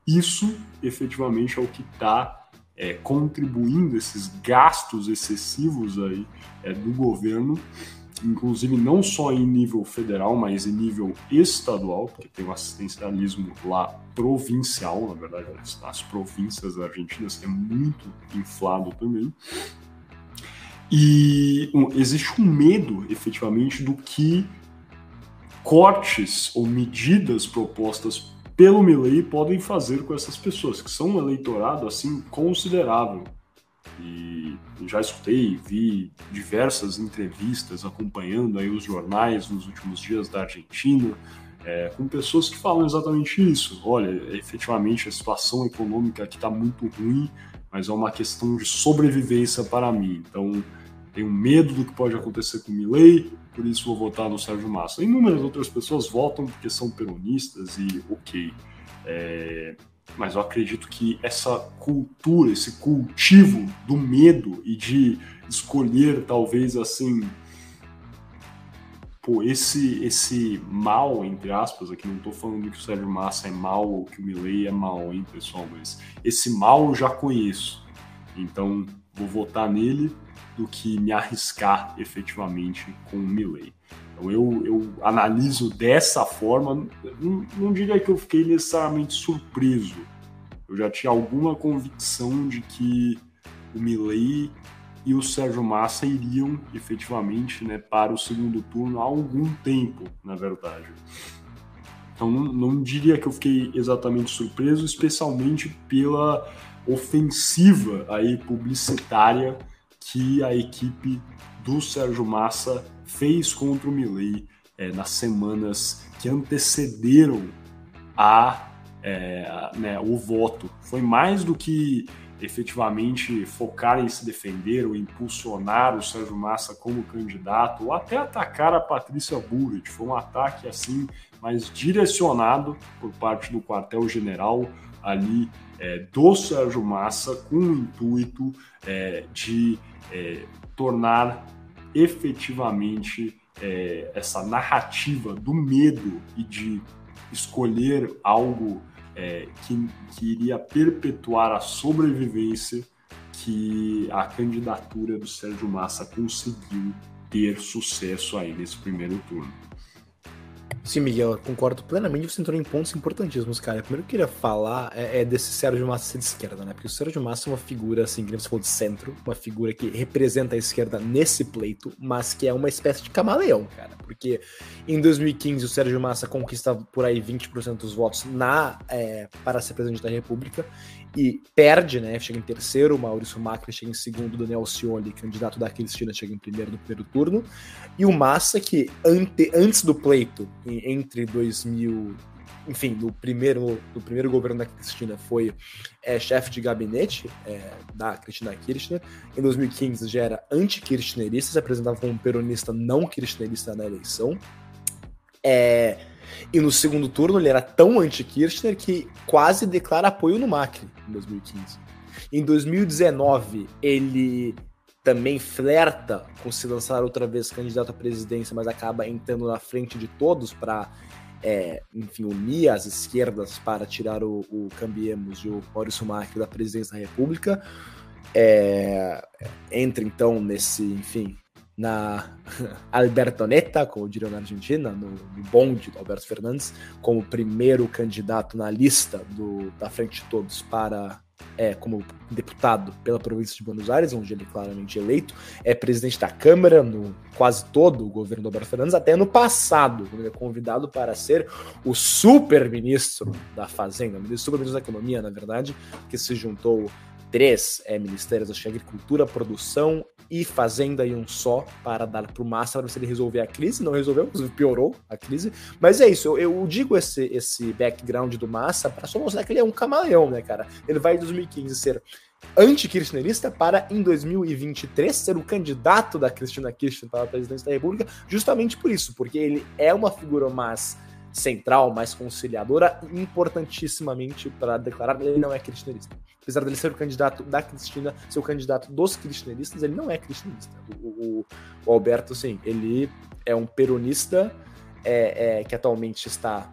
Isso, efetivamente, é o que está é, contribuindo, esses gastos excessivos aí é, do governo, inclusive não só em nível federal, mas em nível estadual, porque tem um assistencialismo lá provincial, na verdade, nas províncias argentinas, que é muito inflado também. E um, existe um medo, efetivamente, do que cortes ou medidas propostas pelo Milley podem fazer com essas pessoas, que são um eleitorado assim considerável. E já escutei, vi diversas entrevistas acompanhando aí os jornais nos últimos dias da Argentina, é, com pessoas que falam exatamente isso. Olha, efetivamente a situação econômica aqui está muito ruim, mas é uma questão de sobrevivência para mim. Então, tenho medo do que pode acontecer com o Milley, por isso vou votar no Sérgio Massa. Inúmeras outras pessoas votam porque são peronistas e ok. É, mas eu acredito que essa cultura, esse cultivo do medo e de escolher talvez assim pô, esse esse mal entre aspas aqui não estou falando que o Sérgio Massa é mal ou que o Milley é mal, hein, pessoal, mas esse mal eu já conheço. Então, vou votar nele do que me arriscar efetivamente com o Milley. Então eu, eu analiso dessa forma, não, não diria que eu fiquei necessariamente surpreso. Eu já tinha alguma convicção de que o Milley e o Sérgio Massa iriam efetivamente né, para o segundo turno há algum tempo, na verdade. Então não, não diria que eu fiquei exatamente surpreso, especialmente pela ofensiva aí publicitária que a equipe do Sérgio Massa fez contra o Milley é, nas semanas que antecederam a, é, né, o voto. Foi mais do que efetivamente focar em se defender ou impulsionar o Sérgio Massa como candidato ou até atacar a Patrícia Burrit. Foi um ataque assim mais direcionado por parte do quartel-general ali é, do Sérgio Massa com o intuito é, de é, tornar efetivamente é, essa narrativa do medo e de escolher algo é, que, que iria perpetuar a sobrevivência que a candidatura do Sérgio Massa conseguiu ter sucesso aí nesse primeiro turno. Sim, Miguel, eu concordo plenamente. Você entrou em pontos importantíssimos, cara. Primeiro que eu queria falar é, é, desse Sérgio Massa ser de esquerda, né? Porque o Sérgio Massa é uma figura, assim, que você falou de centro, uma figura que representa a esquerda nesse pleito, mas que é uma espécie de camaleão, cara. Porque em 2015 o Sérgio Massa conquista por aí 20% dos votos na é, para ser presidente da República e perde, né? Chega em terceiro, o Maurício Macri chega em segundo, Daniel Scioli, candidato da Cristina, chega em primeiro no primeiro turno. E o Massa, que ante, antes do pleito, entre 2000, enfim, no primeiro, no primeiro governo da Cristina, foi é, chefe de gabinete é, da Cristina Kirchner. Em 2015 já era anti-kirchnerista, se apresentava como um peronista não kirchnerista na eleição. É, e no segundo turno ele era tão anti-Kirchner que quase declara apoio no Macri em 2015. Em 2019 ele também flerta com se lançar outra vez candidato à presidência, mas acaba entrando na frente de todos para, é, enfim, unir as esquerdas para tirar o, o Cambiemos e o Maurício Macri da presidência da República. É, entra então nesse, enfim, na Albertoneta, como diriam na Argentina, no, bonde do Alberto Fernandes, como primeiro candidato na lista do, da Frente de Todos para é, como deputado pela província de Buenos Aires, onde ele é claramente eleito, é presidente da Câmara no quase todo o governo do Alberto Fernandes, até no passado, quando ele é convidado para ser o super ministro da Fazenda, o super ministro da Economia, na verdade, que se juntou três é, ministérios, acho que agricultura, produção e fazenda em um só para dar para o Massa para ele resolver a crise. Não resolveu, inclusive piorou a crise. Mas é isso, eu, eu digo esse, esse background do Massa para só mostrar que ele é um camaleão, né, cara? Ele vai em 2015 ser anti-kirchnerista para, em 2023, ser o candidato da Cristina Kirchner para a presidência da República, justamente por isso, porque ele é uma figura mais central, mais conciliadora, importantissimamente para declarar que ele não é kirchnerista. Apesar dele ser o candidato da Cristina, ser o candidato dos kirchneristas, ele não é kirchnerista. O, o, o Alberto, sim, ele é um peronista é, é, que atualmente está,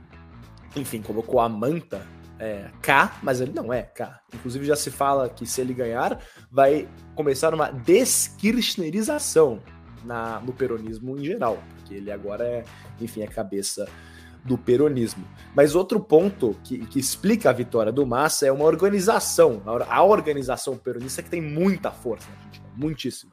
enfim, colocou a manta é, K, mas ele não é K. Inclusive já se fala que se ele ganhar, vai começar uma deskirchnerização na, no peronismo em geral, porque ele agora é, enfim, a cabeça do peronismo. Mas outro ponto que, que explica a vitória do Massa é uma organização, a organização peronista que tem muita força na Argentina, muitíssima.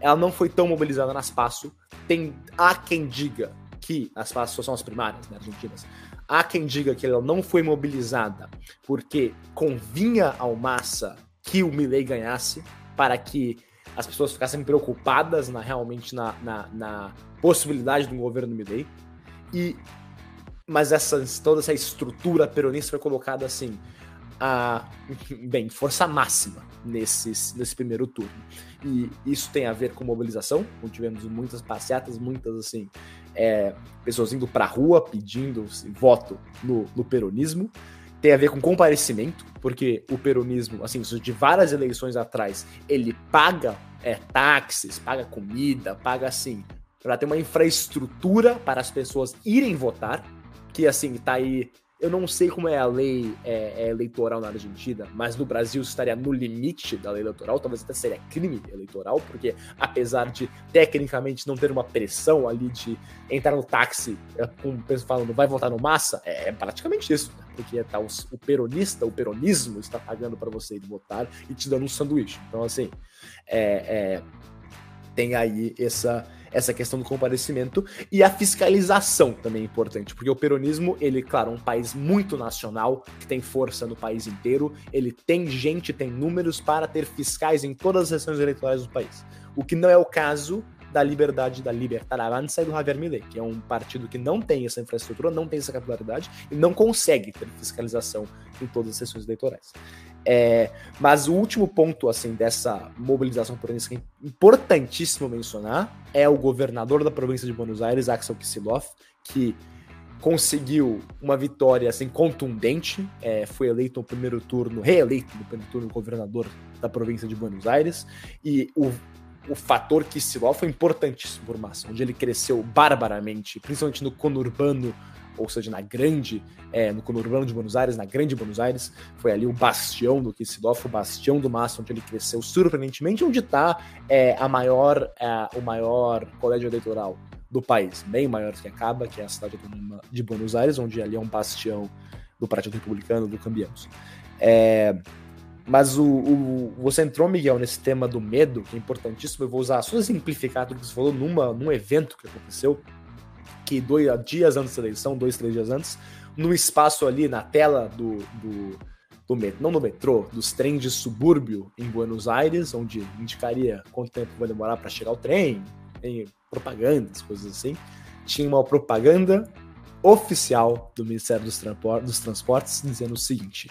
Ela não foi tão mobilizada nas PASSO, tem há quem diga que as PASSO são as primárias né, argentinas, Há quem diga que ela não foi mobilizada porque convinha ao Massa que o Milley ganhasse para que as pessoas ficassem preocupadas na, realmente na, na, na possibilidade do governo Milley. E mas essa, toda essa estrutura peronista foi colocada assim, a, bem, força máxima nesse, nesse primeiro turno. E isso tem a ver com mobilização, onde tivemos muitas passeatas, muitas assim, é, pessoas indo para a rua pedindo assim, voto no, no, peronismo. Tem a ver com comparecimento, porque o peronismo, assim, de várias eleições atrás, ele paga é, táxis, paga comida, paga assim, para ter uma infraestrutura para as pessoas irem votar, que assim, tá aí eu não sei como é a lei é, é eleitoral na Argentina, mas no Brasil estaria no limite da lei eleitoral, talvez até seria crime eleitoral, porque apesar de tecnicamente não ter uma pressão ali de entrar no táxi é, com o pessoal falando vai votar no massa, é, é praticamente isso, né? porque tá, o, o peronista, o peronismo está pagando para você ir votar e te dando um sanduíche. Então, assim, é, é tem aí essa essa questão do comparecimento e a fiscalização também é importante, porque o peronismo, ele, claro, é um país muito nacional, que tem força no país inteiro, ele tem gente, tem números para ter fiscais em todas as sessões eleitorais do país. O que não é o caso da liberdade da Libertar Avança e do Javier Milei, que é um partido que não tem essa infraestrutura, não tem essa capilaridade e não consegue ter fiscalização em todas as sessões eleitorais. É, mas o último ponto assim dessa mobilização peronista que é importantíssimo mencionar é o governador da província de Buenos Aires, Axel Kicillof, que conseguiu uma vitória assim contundente, é, foi eleito no primeiro turno, reeleito no primeiro turno governador da província de Buenos Aires e o, o fator Kicillof foi importantíssimo por Massa, onde ele cresceu barbaramente, principalmente no conurbano ou seja, na grande, é, no conurbano de Buenos Aires, na grande Buenos Aires, foi ali o bastião do Kissidorf, o bastião do Massa, onde ele cresceu surpreendentemente, onde está é, a maior, é, o maior colégio eleitoral do país, bem maior que acaba, que é a cidade de Buenos Aires, onde ali é um bastião do Partido Republicano, do Cambiemos. É, mas o, o, você entrou, Miguel, nesse tema do medo, que é importantíssimo. Eu vou usar só simplificar tudo que você falou numa, num evento que aconteceu que dois dias antes da eleição, dois, três dias antes, no espaço ali, na tela do, do, do metrô, não metrô, dos trens de subúrbio em Buenos Aires, onde indicaria quanto tempo vai demorar para chegar o trem, tem propagandas, coisas assim. Tinha uma propaganda oficial do Ministério dos Transportes dizendo o seguinte: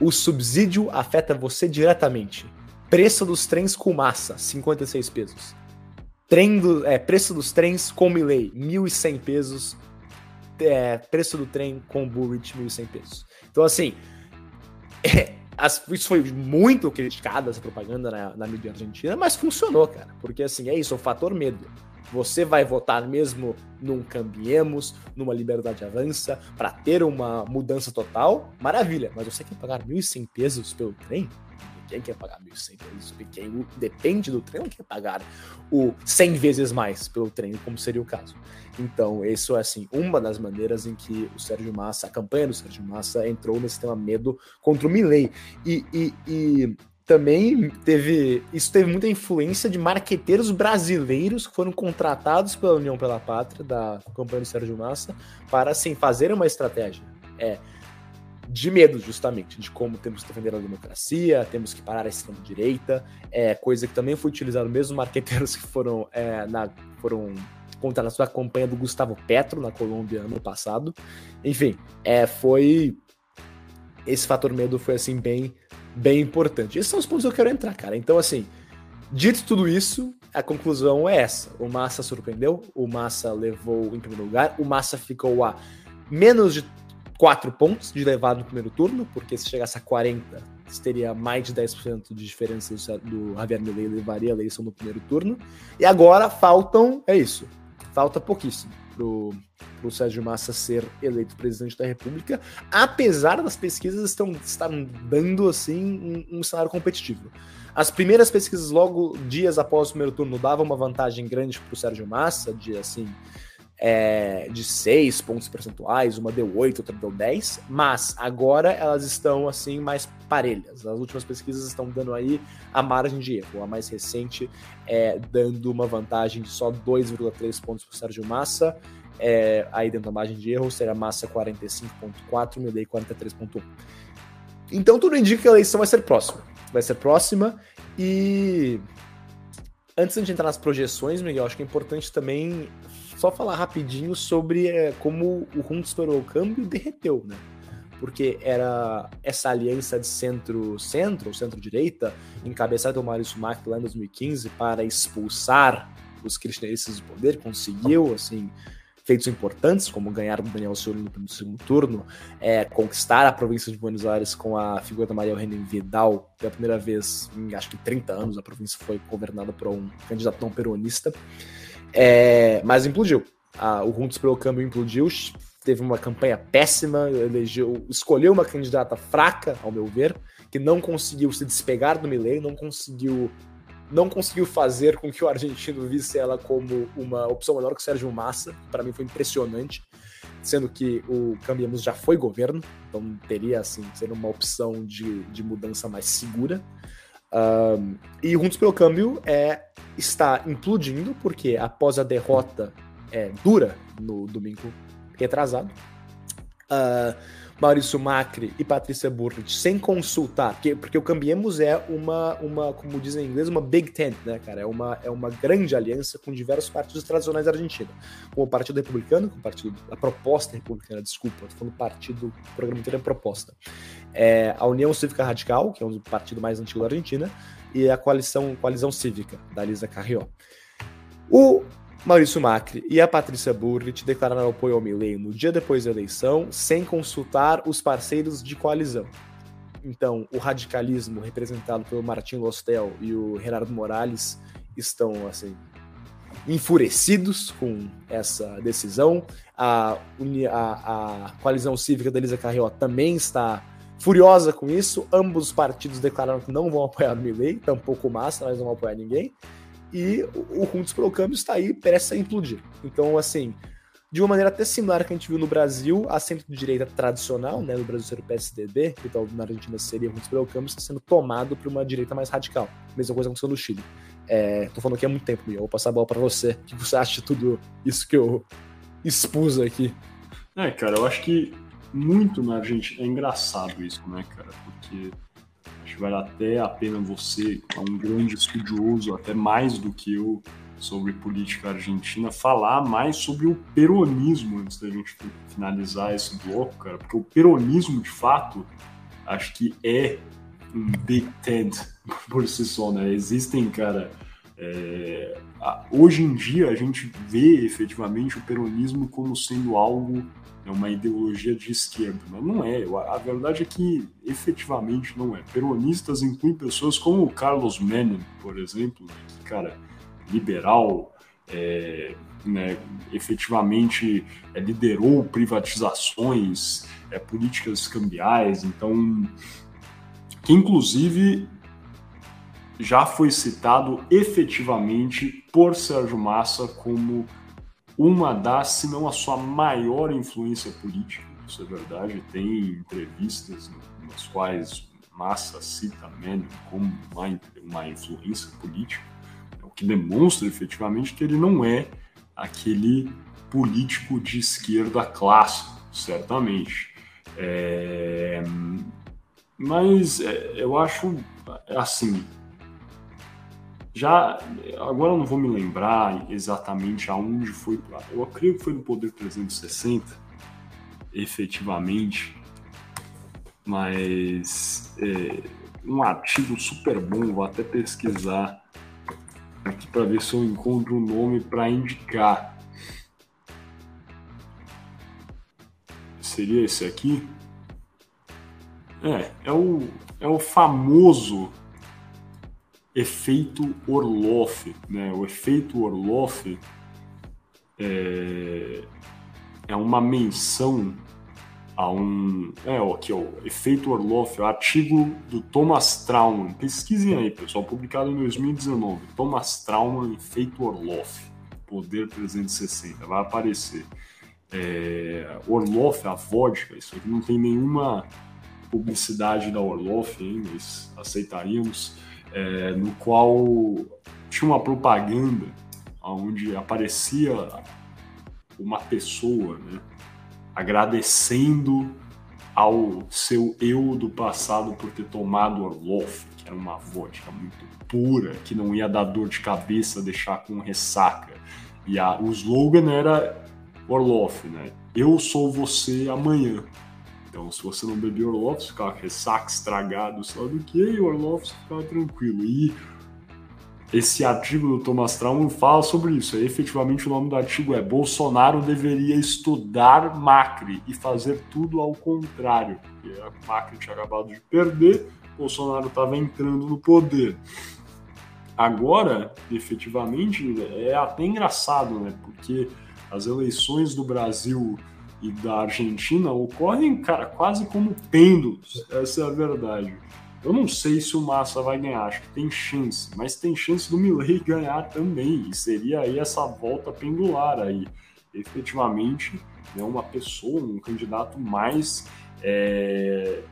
o subsídio afeta você diretamente. Preço dos trens com massa, 56 pesos. Do, é, preço dos trens com Milley, 1.100 pesos. É, preço do trem com Burrich, 1.100 pesos. Então, assim, é, as, isso foi muito criticado, essa propaganda na, na mídia argentina, mas funcionou, cara. Porque, assim, é isso, é o fator medo. Você vai votar mesmo num Cambiemos, numa Liberdade Avança, para ter uma mudança total, maravilha. Mas você quer pagar 1.100 pesos pelo trem? Quem quer pagar 1.100 pesos? Quem depende do trem não quer pagar o 100 vezes mais pelo trem, como seria o caso. Então, isso é assim, uma das maneiras em que o Sérgio Massa, a campanha do Sérgio Massa entrou nesse tema medo contra o Milley. E, e, e também teve. Isso teve muita influência de marqueteiros brasileiros que foram contratados pela União pela Pátria, da campanha do Sérgio Massa, para assim, fazer uma estratégia. É, de medo, justamente, de como temos que defender a democracia, temos que parar a extrema-direita, é, coisa que também foi utilizada mesmo marqueteiros que foram, é, na, foram contra a sua campanha do Gustavo Petro na Colômbia ano passado. Enfim, é, foi. Esse fator medo foi assim bem, bem importante. Esses são os pontos que eu quero entrar, cara. Então, assim, dito tudo isso, a conclusão é essa. O Massa surpreendeu, o Massa levou em primeiro lugar, o Massa ficou a menos de 4 pontos de levado no primeiro turno, porque se chegasse a 40, teria mais de 10% de diferença do Javier Milei levaria a eleição no primeiro turno. E agora faltam, é isso, falta pouquíssimo pro Sérgio Massa ser eleito presidente da República, apesar das pesquisas estão, dando assim um, um cenário competitivo. As primeiras pesquisas, logo dias após o primeiro turno, davam uma vantagem grande para o Sérgio Massa, de assim, é, de 6 pontos percentuais, uma deu 8, outra deu 10, mas agora elas estão assim mais parelhas. As últimas pesquisas estão dando aí a margem de erro. A mais recente é dando uma vantagem de só 2,3 pontos para o Sérgio Massa. É, aí dentro da margem de erro seria Massa 45,4, Milei 43,1. Então tudo indica que a eleição vai ser próxima. Vai ser próxima e antes de entrar nas projeções, Miguel, acho que é importante também só falar rapidinho sobre é, como o Juntos para o Câmbio derreteu, né? Porque era essa aliança de centro-centro, ou centro-direita, encabeçada pelo Mário Sumac lá em 2015 para expulsar os kirchneristas do poder, conseguiu, assim, feitos importantes, como ganhar o Daniel Scioli no segundo turno, é, conquistar a província de Buenos Aires com a figura da Maria Eugênia Vidal, pela primeira vez em acho que 30 anos, a província foi governada por um candidato não peronista. É, mas implodiu. Ah, o Juntos pelo Câmbio implodiu, teve uma campanha péssima, elegeu, escolheu uma candidata fraca, ao meu ver, que não conseguiu se despegar do Milley, não conseguiu não conseguiu fazer com que o argentino visse ela como uma opção melhor que o Sérgio Massa, para mim foi impressionante, sendo que o Cambiemos já foi governo, então teria assim ser uma opção de, de mudança mais segura. Um, e Juntos pelo Câmbio é, está implodindo, porque após a derrota é, dura no domingo retrasado, uh, Maurício Macri e Patrícia Burrich sem consultar, porque, porque o Cambiemos é uma, uma, como dizem em inglês, uma big tent, né, cara? É uma, é uma grande aliança com diversos partidos tradicionais da Argentina. Como o Partido Republicano, com o partido, a proposta republicana, desculpa, tô falando partido, o programa inteiro é proposta. É, a União Cívica Radical, que é um partido mais antigo da Argentina, e a Coalição, Coalizão Cívica, da Lisa Carrió. O Maurício Macri e a Patrícia Burrit declararam apoio ao Milley no dia depois da eleição, sem consultar os parceiros de coalizão. Então, o radicalismo representado pelo Martin Lostel e o Gerardo Morales estão assim enfurecidos com essa decisão. A, a, a coalizão cívica da Elisa Carrió também está furiosa com isso. Ambos os partidos declararam que não vão apoiar o Milley, tampouco o Massa, mas não vão apoiar ninguém e o Juntos pelo Câmbio está aí prestes a implodir. Então, assim, de uma maneira até similar que a gente viu no Brasil, a centro-direita tradicional, né, no Brasil ser o PSDB, que na Argentina seria o Juntos pelo Câmbio, está sendo tomado por uma direita mais radical. Mesma coisa aconteceu no Chile. É, tô falando aqui há muito tempo, Miguel. Vou passar a bola para você. O que você acha de tudo isso que eu expus aqui? É, cara, eu acho que muito na Argentina é engraçado isso, né, cara? Porque Vale até a pena você, é um grande estudioso, até mais do que eu, sobre política argentina, falar mais sobre o peronismo antes da gente finalizar esse bloco, cara, porque o peronismo, de fato, acho que é um big tent por si só, né? Existem, cara. É... hoje em dia a gente vê efetivamente o peronismo como sendo algo é uma ideologia de esquerda, mas não é. A verdade é que efetivamente não é. Peronistas incluem pessoas como o Carlos Menem, por exemplo, que, cara, liberal, é, né, efetivamente é, liderou privatizações, é, políticas cambiais, então, que inclusive já foi citado efetivamente por Sérgio Massa como uma das, se não a sua maior influência política, isso é verdade, tem entrevistas nas quais Massa cita Menem como uma, uma influência política, o que demonstra efetivamente que ele não é aquele político de esquerda clássico, certamente. É... Mas é, eu acho assim. Já agora eu não vou me lembrar exatamente aonde foi. Eu creio que foi no Poder 360, efetivamente. Mas é, um artigo super bom, vou até pesquisar aqui para ver se eu encontro um nome para indicar. Seria esse aqui? É, é o, é o famoso efeito Orloff, né? O efeito Orloff é, é uma menção a um. É, aqui, ó, efeito Orloff, artigo do Thomas Trauman. Pesquisem aí, pessoal, publicado em 2019. Thomas Trauman, efeito Orloff, Poder 360, vai aparecer. É, Orloff, a vodka, isso aqui não tem nenhuma publicidade da Orloff, hein, mas aceitaríamos, é, no qual tinha uma propaganda onde aparecia uma pessoa, né, agradecendo ao seu eu do passado por ter tomado Orloff, que era uma vodka muito pura, que não ia dar dor de cabeça, deixar com ressaca. E a, o slogan era Orloff, né? Eu sou você amanhã. Então, se você não bebia Orloff, ficava ressaca, estragado, lá do que, Orloff ficava tranquilo. E esse artigo do Thomas Trauman fala sobre isso. E, efetivamente, o nome do artigo é Bolsonaro deveria estudar Macri e fazer tudo ao contrário. Porque a Macri tinha acabado de perder, Bolsonaro estava entrando no poder. Agora, efetivamente, é até engraçado, né? Porque as eleições do Brasil e da Argentina ocorrem, cara, quase como pêndulos. Essa é a verdade. Eu não sei se o Massa vai ganhar, acho que tem chance, mas tem chance do Milley ganhar também, e seria aí essa volta pendular aí. Efetivamente, né, uma pessoa, um candidato mais é,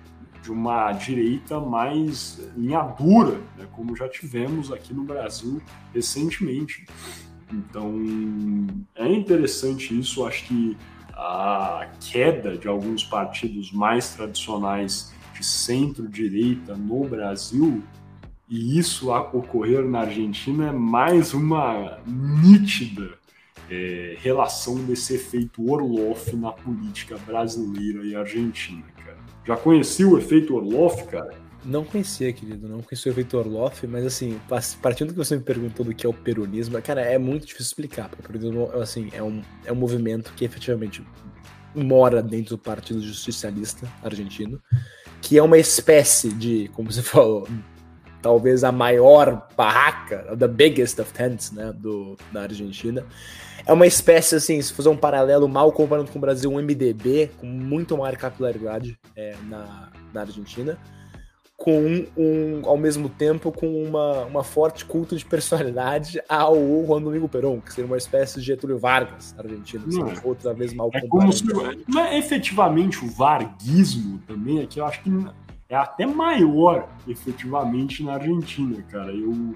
de uma direita mais linha dura, né, como já tivemos aqui no Brasil recentemente. Então, é interessante isso, acho que a queda de alguns partidos mais tradicionais de centro-direita no Brasil, e isso a ocorrer na Argentina é mais uma nítida é, relação desse efeito Orloff na política brasileira e argentina, cara. Já conheci o efeito Orloff, cara? Não conhecia, querido, não conhecia o efeito Orloff, mas assim, partindo do que você me perguntou do que é o peronismo, cara, é muito difícil explicar, porque o peronismo, assim, é um, é um movimento que efetivamente mora dentro do Partido Justicialista argentino, que é uma espécie de, como você falou, talvez a maior barraca, the biggest of tents, né, do, da Argentina. É uma espécie, assim, se fazer um paralelo mal comparando com o Brasil, um MDB com muito maior capilaridade é, na, na Argentina com um, ao mesmo tempo com uma, uma forte culto de personalidade ao Juan Domingo Perón, que seria uma espécie de Getúlio Vargas argentino, que seria outra vez mal é como se, não é efetivamente o varguismo também, aqui eu acho que é até maior efetivamente na Argentina, cara. Eu,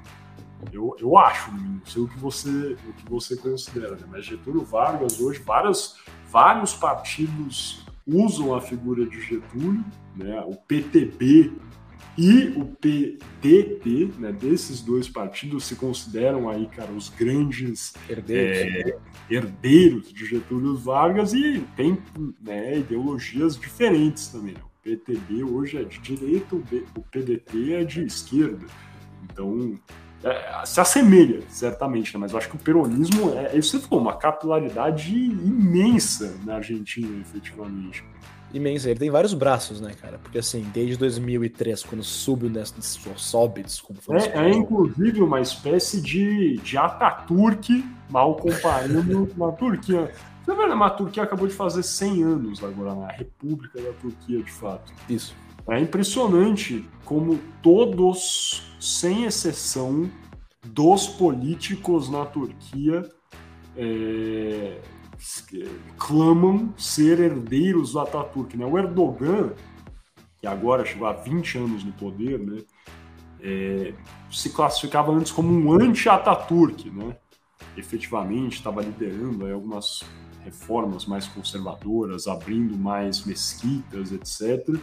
eu, eu acho, não sei o que você, o que você considera, né? mas Getúlio Vargas hoje, vários, vários partidos usam a figura de Getúlio, né? o PTB e o PDT, né, desses dois partidos se consideram aí, cara, os grandes herdeiros, é, herdeiros de Getúlio Vargas e tem né, ideologias diferentes também. Né? O PTB hoje é de direita, o PDT é de esquerda. Então, é, se assemelha, certamente, né? mas eu acho que o peronismo é, é isso que você falou, uma capilaridade imensa na Argentina, efetivamente imensa. Ele tem vários braços, né, cara? Porque assim, desde 2003, quando sobe o sobe, desculpa. É, é inclusive uma espécie de, de Ataturk, mal comparando com a Turquia. Você vê, né? A Turquia acabou de fazer 100 anos agora, na República da Turquia, de fato. Isso. É impressionante como todos, sem exceção, dos políticos na Turquia é, clamam ser herdeiros do Ataturk. Né? O Erdogan, que agora chegou a 20 anos no poder, né? É, se classificava antes como um anti-Ataturk, né? efetivamente estava liderando algumas reformas mais conservadoras, abrindo mais mesquitas, etc.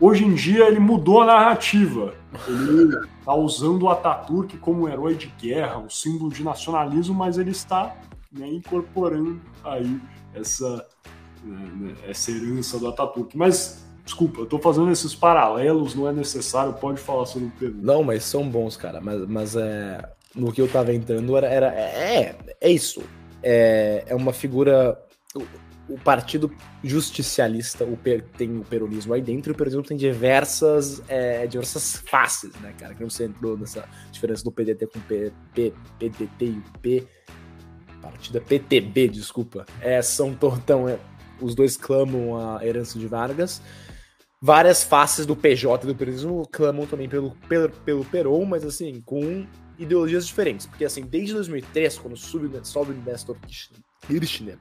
Hoje em dia ele mudou a narrativa. Ele está usando o Ataturk como um herói de guerra, um símbolo de nacionalismo, mas ele está né, incorporando aí essa, né, né essa herança do Ataturk. Mas, desculpa, eu estou fazendo esses paralelos, não é necessário, pode falar sobre o Peru. Não, mas são bons, cara. Mas, mas é, no que eu estava entrando era, era é, é isso. É, é uma figura o partido justicialista o per, tem o peronismo aí dentro, e o peronismo tem diversas, é, diversas faces, né, cara? Que não você entrou nessa diferença do PDT com P, P, PDT e P. Partida PTB, desculpa. É, são tortão. É, os dois clamam a herança de Vargas. Várias faces do PJ e do peronismo clamam também pelo, pelo, pelo Peron, mas assim, com ideologias diferentes. Porque assim, desde 2003, quando sobe, sobe o Nestor Kirchner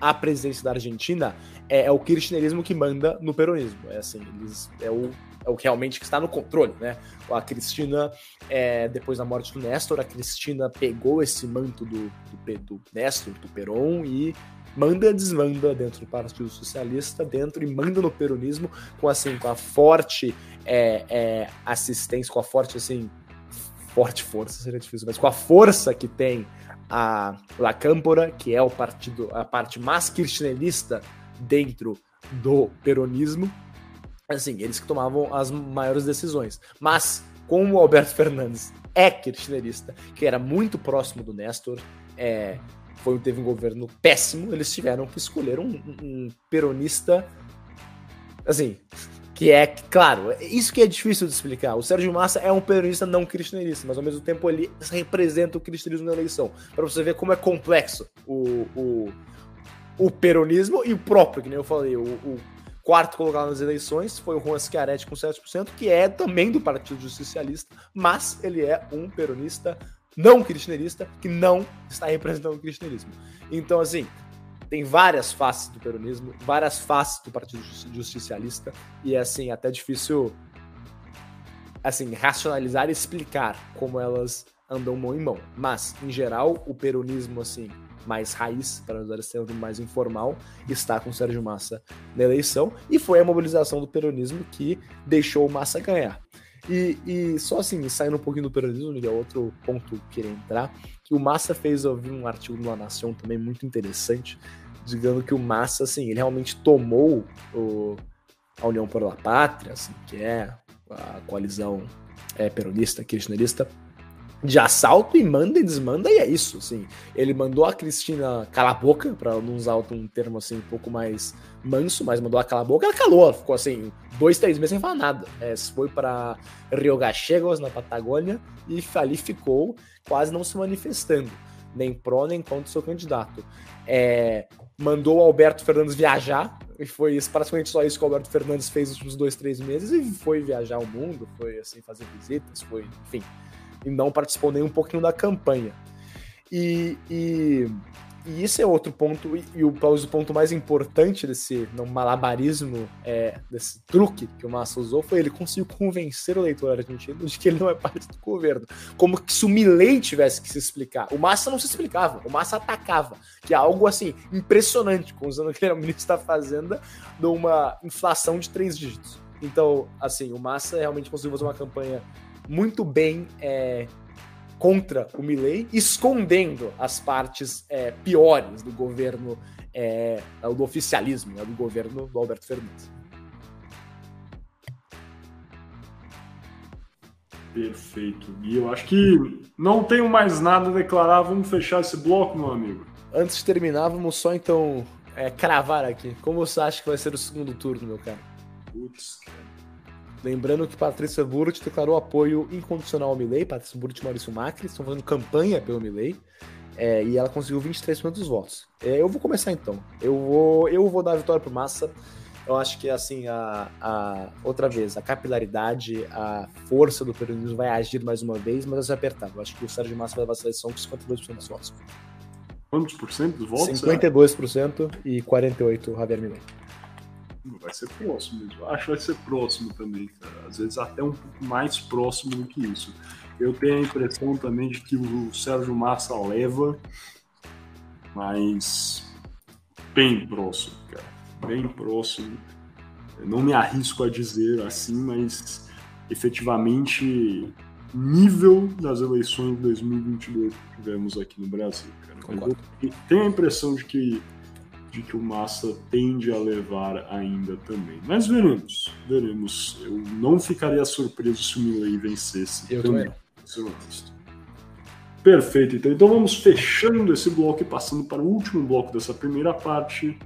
a presidência da Argentina, é, é, o kirchnerismo que manda no peronismo. É assim, eles, é o é o que realmente está no controle, né? A Cristina, é, depois da morte do Néstor, a Cristina pegou esse manto do, do, do Néstor, do Peron, e manda desmanda dentro do Partido Socialista, dentro e manda no peronismo, com assim, com a forte é, é, assistência, com a forte, assim, forte força, seria difícil, mas com a força que tem a La Câmpora, que é o partido, a parte mais kirchnerista dentro do peronismo, assim, eles que tomavam as maiores decisões. Mas, como o Alberto Fernandes é kirchnerista, que era muito próximo do Nestor, é, foi, teve um governo péssimo, eles tiveram que escolher um, um peronista, assim, que é, claro, isso que é difícil de explicar. O Sérgio Massa é um peronista não kirchnerista, mas ao mesmo tempo ele representa o kirchnerismo na eleição. Para você ver como é complexo o, o, o peronismo e o próprio, que nem eu falei, o quarto colocado nas eleições foi o Juan Schiaretti com 7%, que é também do Partido Socialista, mas ele é um peronista não kirchnerista que não está representando o kirchnerismo. Então, assim, tem várias faces do peronismo, várias faces do Partido Justicialista, e é assim, até difícil assim, racionalizar e explicar como elas andam mão em mão. Mas, em geral, o peronismo, assim, mais raiz, para usar esse termo mais informal, está com Sérgio Massa na eleição, e foi a mobilização do peronismo que deixou o Massa ganhar. E, e só assim, saindo um pouquinho do peronismo, Miguel, outro ponto que queria entrar, que o Massa fez, eu vi um artigo no La Nação também muito interessante, dizendo que o Massa, assim, ele realmente tomou o, a União por la Pátria, assim, que é a coalizão é, peronista, kirchnerista, de assalto e manda e desmanda, e é isso, assim. Ele mandou a Cristina calar a boca, para não usar um termo assim um pouco mais manso, mas mandou a calar a boca, ela calou, ela ficou assim, dois, três meses sem falar nada. É, foi para Rio Gallegos, na Patagônia, e ali ficou quase não se manifestando, nem pró nem contra o seu candidato. É, mandou o Alberto Fernandes viajar, e foi isso, praticamente só isso que o Alberto Fernandes fez nos últimos dois, três meses, e foi viajar o mundo, foi assim, fazer visitas, foi, enfim, e não participou nem um pouquinho da campanha. E, e e esse é outro ponto, e, e o, o ponto mais importante desse não, malabarismo, é, desse truque que o Massa usou, foi ele conseguiu convencer o eleitor argentino de que ele não é parte do governo. Como que se o Milley tivesse que se explicar. O Massa não se explicava, o Massa atacava, que é algo assim, impressionante, usando que o ministro da Fazenda, numa inflação de três dígitos. Então, assim, o Massa realmente conseguiu fazer uma campanha muito bem é, contra o Milley, escondendo as partes é, piores do governo, é, do oficialismo, né, do governo do Alberto Fernandes. Perfeito. E eu acho que não tenho mais nada a declarar. Vamos fechar esse bloco, meu amigo. Antes de terminar, vamos só então é, cravar aqui. Como você acha que vai ser o segundo turno, meu cara? Putz, cara. Lembrando que Patrícia Burrit declarou apoio incondicional ao Milley, Patrícia Burrit e Maurício Macri estão fazendo campanha pelo Milley, é, e ela conseguiu 23% dos votos. É, eu vou começar então. Eu vou, eu vou dar a vitória pro Massa. Eu acho que assim, a, a, outra vez, a capilaridade, a força do peronismo vai agir mais uma vez, mas vai ser apertado. Eu acho que o Sérgio Massa vai levar a seleção com 52% dos votos. Quantos por cento dos votos? 52% é? e 48% Javier Milei. Vai ser próximo mesmo. Acho que vai ser próximo também, cara. Às vezes até um pouco mais próximo do que isso. Eu tenho a impressão também de que o Sérgio Massa leva, mas bem próximo, cara. Bem próximo. não me arrisco a dizer assim, mas efetivamente nível das eleições de 2022 que tivemos aqui no Brasil. Cara. Eu tenho a impressão de que, de que o Massa tende a levar ainda também. Mas veremos, veremos. Eu não ficaria surpreso se o Milley vencesse. Eu também. também. Perfeito, então. Então vamos fechando esse bloco e passando para o último bloco dessa primeira parte,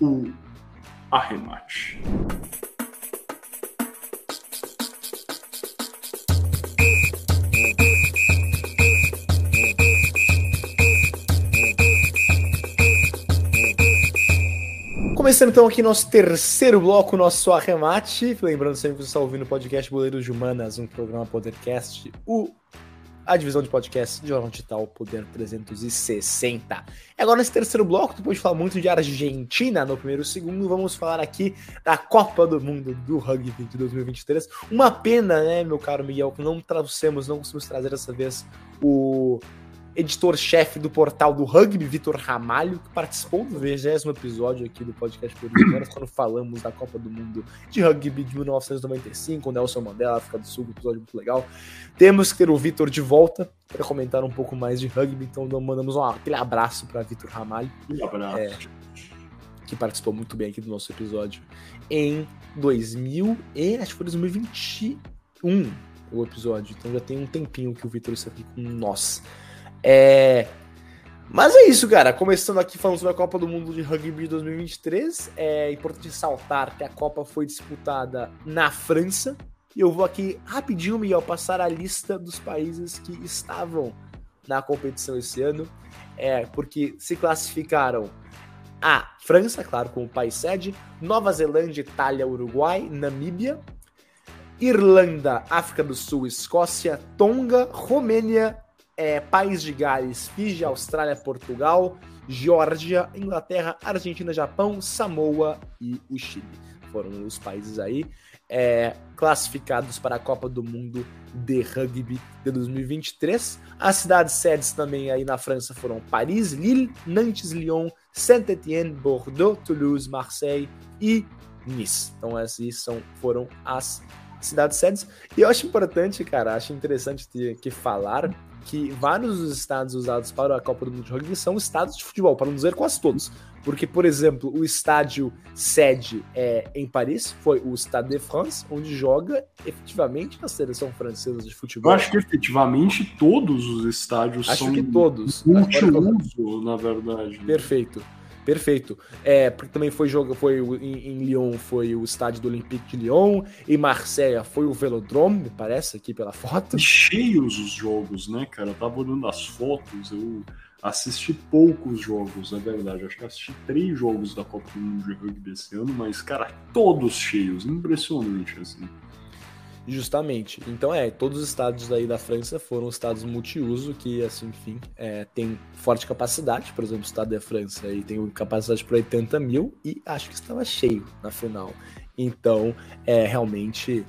o arremate. Começando então aqui nosso terceiro bloco, nosso arremate. Lembrando sempre que você está ouvindo o podcast Boleiros de Humanas, um programa Podercast, o, a divisão de podcast de Jornal Digital Poder 360. E agora nesse terceiro bloco, depois de falar muito de Argentina no primeiro segundo, vamos falar aqui da Copa do Mundo do Rugby de 2023. Uma pena, né, meu caro Miguel, que não trouxemos, não conseguimos trazer dessa vez o editor-chefe do portal do Rugby, Vitor Ramalho, que participou do 20 episódio aqui do podcast por horas, quando falamos da Copa do Mundo de Rugby de 1995, o Nelson Mandela, África do Sul, um episódio muito legal. Temos que ter o Vitor de volta para comentar um pouco mais de rugby, então mandamos um, aquele abraço para Vitor Ramalho. Um abraço. É, que participou muito bem aqui do nosso episódio em 2000 e acho que foi 2021 o episódio, então já tem um tempinho que o Vitor está aqui com nós. É... Mas é isso, cara. Começando aqui falando sobre a Copa do Mundo de Rugby 2023, é importante ressaltar que a Copa foi disputada na França. E eu vou aqui rapidinho, Miguel, passar a lista dos países que estavam na competição esse ano, é, porque se classificaram a França, claro, como país sede, Nova Zelândia, Itália, Uruguai, Namíbia, Irlanda, África do Sul, Escócia, Tonga, Romênia, é, País de Gales, Fiji, Austrália, Portugal, Geórgia, Inglaterra, Argentina, Japão, Samoa e o Chile. Foram os países aí é, classificados para a Copa do Mundo de Rugby de 2023. As cidades sedes também aí na França foram Paris, Lille, Nantes, Lyon, Saint-Étienne, Bordeaux, Toulouse, Marseille e Nice. Então essas são, foram as cidades sedes. E eu acho importante, cara, acho interessante ter que falar que vários dos estados usados para a Copa do Mundo de Rugby são estados de futebol, para não dizer quase todos. Porque, por exemplo, o estádio sede é, em Paris foi o Stade de France, onde joga efetivamente a seleção francesa de futebol. Eu acho que efetivamente todos os estádios acho são que todos. multiuso, na verdade. Perfeito. Perfeito. É, porque também foi jogo, foi em, em, Lyon foi o estádio do Olympique de Lyon, em Marseille foi o Velodrome, me parece aqui pela foto. Cheios os jogos, né, cara? Eu tava olhando as fotos, eu assisti poucos jogos, na verdade. Acho que assisti três jogos da Copa do Mundo de Rugby esse ano, mas, cara, todos cheios, impressionante, assim. Justamente. Então é, todos os estados aí da França foram estados multiuso que, assim, enfim, é, tem forte capacidade. Por exemplo, o estado da França aí tem capacidade para 80 mil e acho que estava cheio na final. Então, é realmente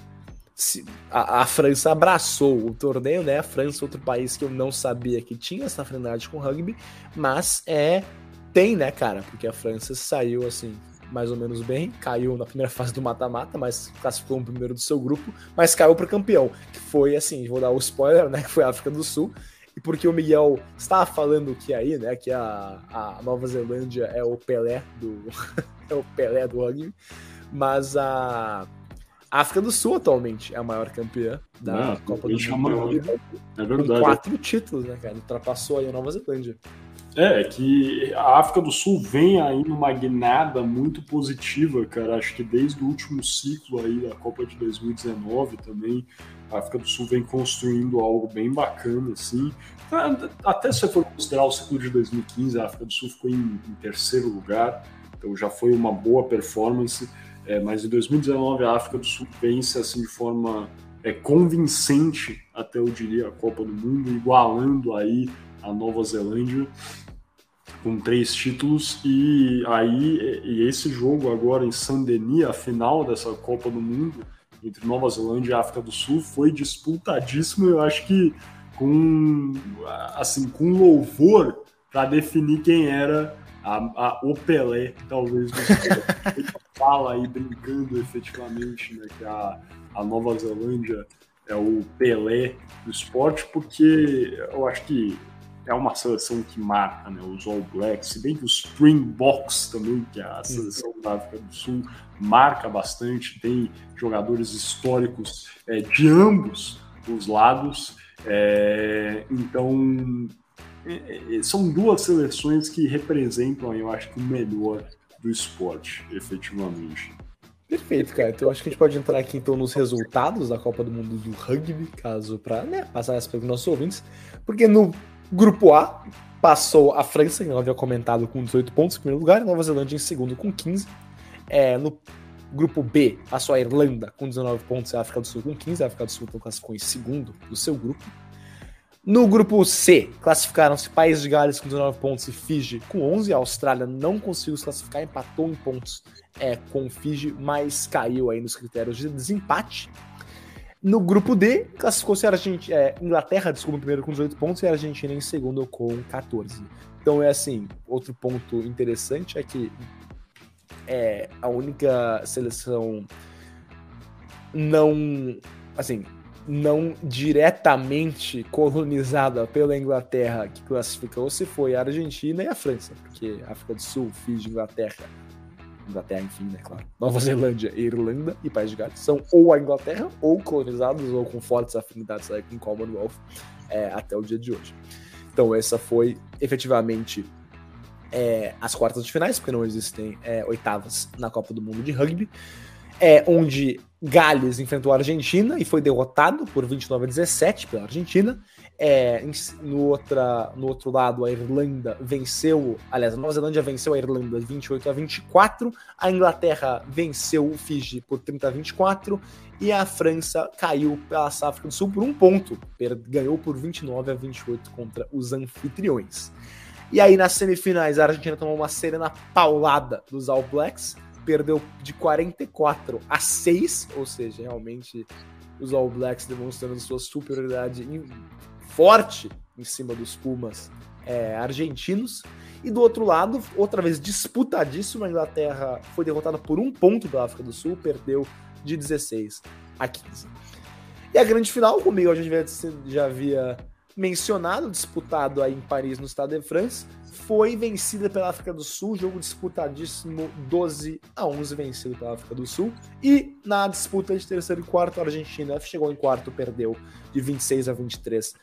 a, a, França abraçou o torneio, né? A França, outro país que eu não sabia que tinha essa afinidade com rugby, mas é tem, né, cara? Porque a França saiu assim mais ou menos bem, caiu na primeira fase do mata-mata, mas classificou o primeiro do seu grupo, mas caiu para campeão, que foi assim, vou dar o spoiler, né, que foi a África do Sul, e porque o Miguel estava falando que aí, né, que a, a Nova Zelândia é o Pelé do é o Pelé do rugby, mas a África do Sul atualmente é a maior campeã da Copa do Mundo. É verdade. Com quatro títulos, né, cara? Ultrapassou aí a Nova Zelândia. É, que a África do Sul vem aí numa guinada muito positiva, cara. Acho que desde o último ciclo aí da Copa de 2019 também, a África do Sul vem construindo algo bem bacana, assim. Até se for considerar o ciclo de 2015, a África do Sul ficou em, em terceiro lugar, então já foi uma boa performance. É, mas em 2019 a África do Sul vence assim de forma é, convincente, até eu diria, a Copa do Mundo, igualando aí a Nova Zelândia com três títulos e aí e esse jogo agora em Saint-Denis, a final dessa Copa do Mundo entre Nova Zelândia e África do Sul foi disputadíssimo, eu acho que com assim com louvor para definir quem era a, a, o Pelé, talvez. fala aí brincando efetivamente né, que a, a Nova Zelândia é o Pelé do esporte, porque eu acho que é uma seleção que marca né, os All Blacks, se bem que os Springboks também, que é a seleção da África do Sul, marca bastante, tem jogadores históricos é, de ambos os lados, é, então é, é, são duas seleções que representam, eu acho o melhor do esporte, efetivamente. Perfeito, cara. Então acho que a gente pode entrar aqui então nos resultados da Copa do Mundo do Rugby, caso para né, passar essa para os nossos ouvintes, porque no grupo A passou a França, que eu havia comentado, com 18 pontos em primeiro lugar, Nova Zelândia em segundo com 15. É, no grupo B passou a Irlanda com 19 pontos e a África do Sul com 15. A África do Sul então classificou em segundo do seu grupo. No grupo C, classificaram-se País de Gales com 19 pontos e Fiji com 11. A Austrália não conseguiu se classificar, empatou em pontos é, com Fiji, mas caiu aí nos critérios de desempate. No grupo D, classificou-se a Argentina, é, Inglaterra, desculpa, primeiro com 18 pontos e a Argentina em segundo com 14. Então é assim, outro ponto interessante é que é a única seleção não, assim, não diretamente colonizada pela Inglaterra que classificou-se foi a Argentina e a França, porque África do Sul, Fiji, Inglaterra, Inglaterra, enfim, né, claro, Nova Zelândia, Irlanda e País de Gales são ou a Inglaterra ou colonizados ou com fortes afinidades aí com o Commonwealth é, até o dia de hoje. Então essa foi efetivamente é, as quartas de finais, porque não existem é, oitavas na Copa do Mundo de Rugby é, onde Gales enfrentou a Argentina e foi derrotado por 29 a 17 pela Argentina. É, no, outra, no outro lado, a Irlanda venceu, aliás, a Nova Zelândia venceu a Irlanda 28 a 24, a Inglaterra venceu o Fiji por 30 a 24 e a França caiu pela África do Sul por um ponto, ganhou por 29 a 28 contra os anfitriões. E aí nas semifinais a Argentina tomou uma serena paulada dos All Blacks, perdeu de 44 a 6, ou seja, realmente os All Blacks demonstrando sua superioridade forte em cima dos Pumas é, argentinos. E do outro lado, outra vez disputadíssimo, a Inglaterra foi derrotada por um ponto pela África do Sul, perdeu de 16 a 15. E a grande final, comigo a gente já havia mencionado, disputado aí em Paris, no Stade de France, foi vencida pela África do Sul, jogo disputadíssimo 12 a 11 vencido pela África do Sul. E na disputa de terceiro e quarto, a Argentina chegou em quarto, perdeu de 26 a 23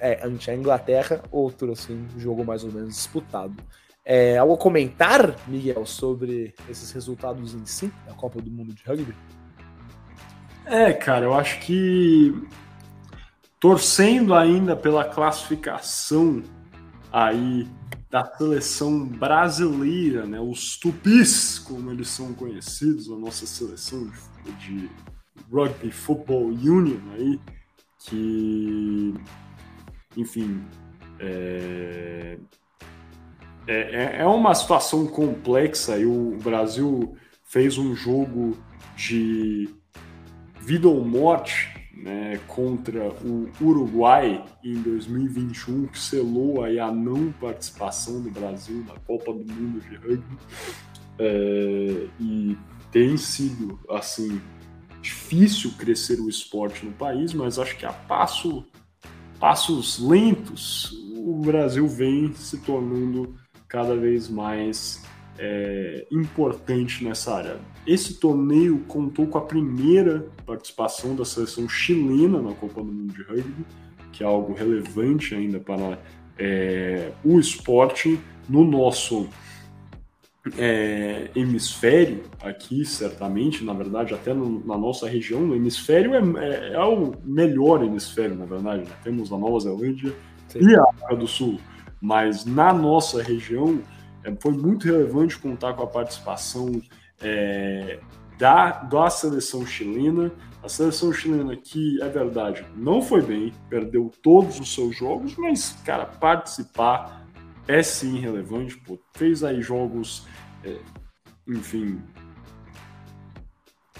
é, ante a Inglaterra, outro assim, jogo mais ou menos disputado. É, algo a comentar, Miguel, sobre esses resultados em si da Copa do Mundo de Rugby? É, cara, eu acho que torcendo ainda pela classificação aí da seleção brasileira, né? Os Tupis, como eles são conhecidos, a nossa seleção de, de Rugby Football Union aí, que, enfim, é, é, é uma situação complexa e o Brasil fez um jogo de vida ou morte né, contra o Uruguai em 2021, que selou aí a não participação do Brasil na Copa do Mundo de Rugby. É, e tem sido, assim, difícil crescer o esporte no país, mas acho que a passo, passos lentos o Brasil vem se tornando cada vez mais é, importante nessa área. Esse torneio contou com a primeira participação da seleção chilena na Copa do Mundo de Rugby, que é algo relevante ainda para é, o esporte no nosso é, hemisfério aqui, certamente, na verdade, até no, na nossa região, no hemisfério é, é, é, o melhor hemisfério, na verdade. Né? Temos a Nova Zelândia Sim. e a África do Sul, mas na nossa região é, foi muito relevante contar com a participação é, da, da seleção chilena. A seleção chilena, que é verdade, não foi bem, perdeu todos os seus jogos, mas, cara, participar é sim relevante. Pô, fez aí jogos, é, enfim.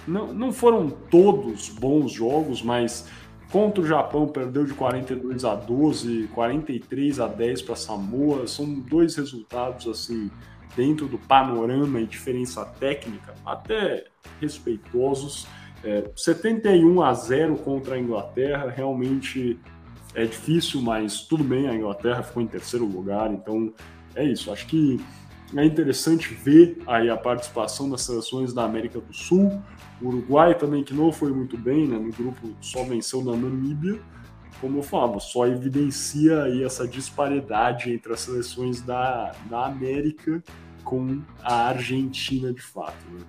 Não, não foram todos bons jogos, mas Contra o Japão, perdeu de 42 a 12, 43 a 10 para Samoa. São dois resultados assim dentro do panorama e diferença técnica, até respeitosos. É, 71 a 0 contra a Inglaterra, realmente é difícil, mas tudo bem, a Inglaterra ficou em terceiro lugar, então é isso. Acho que é interessante ver aí a participação das seleções da América do Sul. O Uruguai também, que não foi muito bem, né? No grupo só venceu na Namíbia. Como eu falava, só evidencia aí essa disparidade entre as seleções da, da América com a Argentina de fato. Né?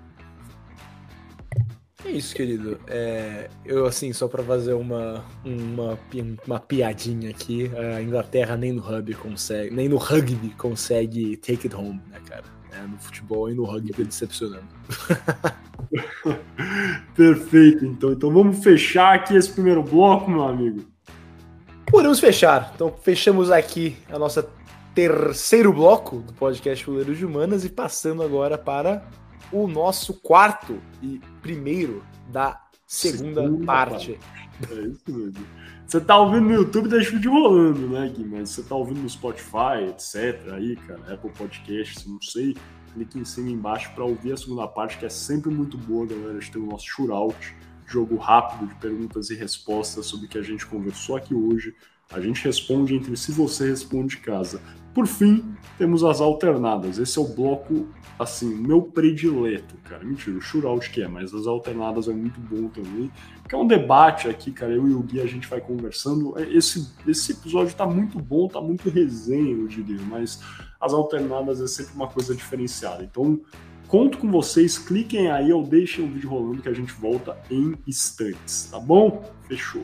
É isso, querido. É, eu, assim, só para fazer uma, uma, uma piadinha aqui, a Inglaterra nem no rugby consegue, nem no rugby consegue take it home, né, cara? É, no futebol e no rugby decepcionando. Perfeito, então. Então vamos fechar aqui esse primeiro bloco, meu amigo. Podemos fechar. Então fechamos aqui a nossa terceiro bloco do podcast Fuleiros de Humanas e passando agora para o nosso quarto e primeiro da segunda, segunda parte. parte. É isso mesmo. Você tá ouvindo no YouTube, deixa o vídeo rolando, né, Gui? Mas você tá ouvindo no Spotify, etc. Aí, cara, Apple Podcasts, não sei. Clique em cima e embaixo para ouvir a segunda parte, que é sempre muito boa, galera. A gente tem o nosso shootout, jogo rápido de perguntas e respostas sobre o que a gente conversou aqui hoje. A gente responde entre si, você responde de casa. Por fim, temos as alternadas. Esse é o bloco, assim, meu predileto, cara. Mentira, o shootout que é, mas as alternadas é muito bom também. Que é um debate aqui, cara. Eu e o Gui a gente vai conversando. Esse, esse episódio tá muito bom, tá muito resenha, eu diria, mas as alternadas é sempre uma coisa diferenciada. Então, conto com vocês, cliquem aí ou deixem o vídeo rolando que a gente volta em instantes, tá bom? Fechou.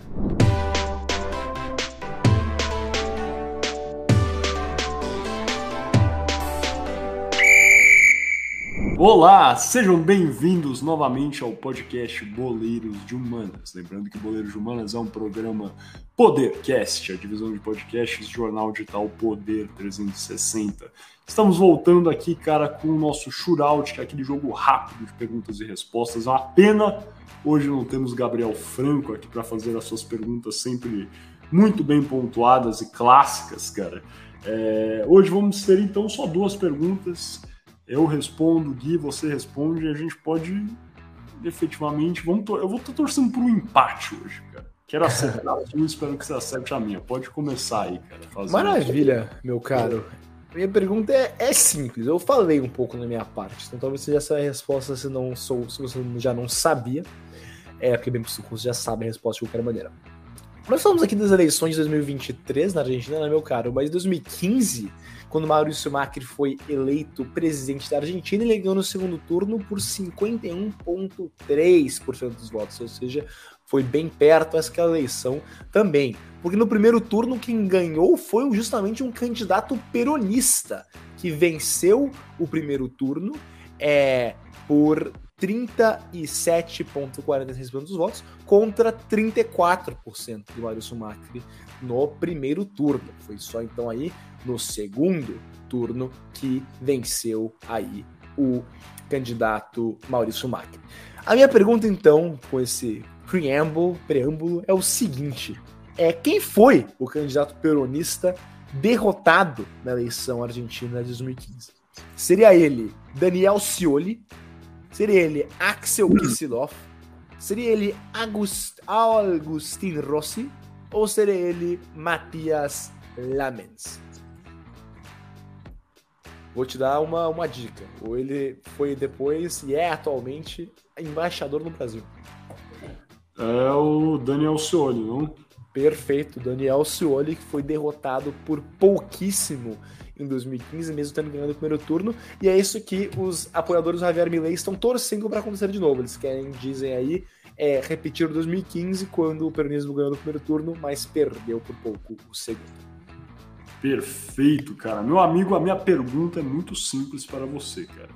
Olá, sejam bem-vindos novamente ao podcast Boleiros de Humanas. Lembrando que Boleiros de Humanas é um programa Podercast, a divisão de podcasts do jornal digital Poder 360. Estamos voltando aqui, cara, com o nosso shootout, que é aquele jogo rápido de perguntas e respostas. É uma pena hoje não temos Gabriel Franco aqui para fazer as suas perguntas sempre muito bem pontuadas e clássicas, cara. É, hoje vamos ter então só duas perguntas eu respondo, Gui, você responde, e a gente pode efetivamente. Vamos eu vou estar torcendo por um empate hoje, cara. Quero acertar a sua, espero que você acerte a minha. Pode começar aí, cara. Maravilha, meu caro. Minha pergunta é, é, simples. Eu falei um pouco na minha parte, então talvez seja essa a resposta se não sou, se você já não sabia. É porque bem possível você já sabe a resposta de qualquer maneira. Nós falamos aqui das eleições de 2023 na Argentina, né, meu caro? Mas em 2015 quando Maurício Macri foi eleito presidente da Argentina, ele ganhou no segundo turno por 51,3% dos votos, ou seja, foi bem perto essa eleição também. Porque no primeiro turno quem ganhou foi justamente um candidato peronista, que venceu o primeiro turno é, por 37,46% dos votos contra 34% do Maurício Macri no primeiro turno. Foi só então aí no segundo turno que venceu aí o candidato Maurício Macri. A minha pergunta então, com esse preâmbulo, preâmbulo é o seguinte: é quem foi o candidato peronista derrotado na eleição argentina de 2015? Seria ele Daniel Scioli? Seria ele Axel Kicillof? Seria ele August, Augustin Rossi? Ou seria ele Matias Lamens? Vou te dar uma, uma dica. Ou ele foi depois e é atualmente embaixador no Brasil. É o Daniel Scioli, não? Perfeito, Daniel Scioli, que foi derrotado por pouquíssimo em 2015, mesmo tendo ganhado o primeiro turno. E é isso que os apoiadores do Javier Milei estão torcendo para acontecer de novo. Eles querem, dizem aí, é, repetir 2015, quando o peronismo ganhou no primeiro turno, mas perdeu por pouco o segundo. Perfeito, cara. Meu amigo, a minha pergunta é muito simples para você, cara.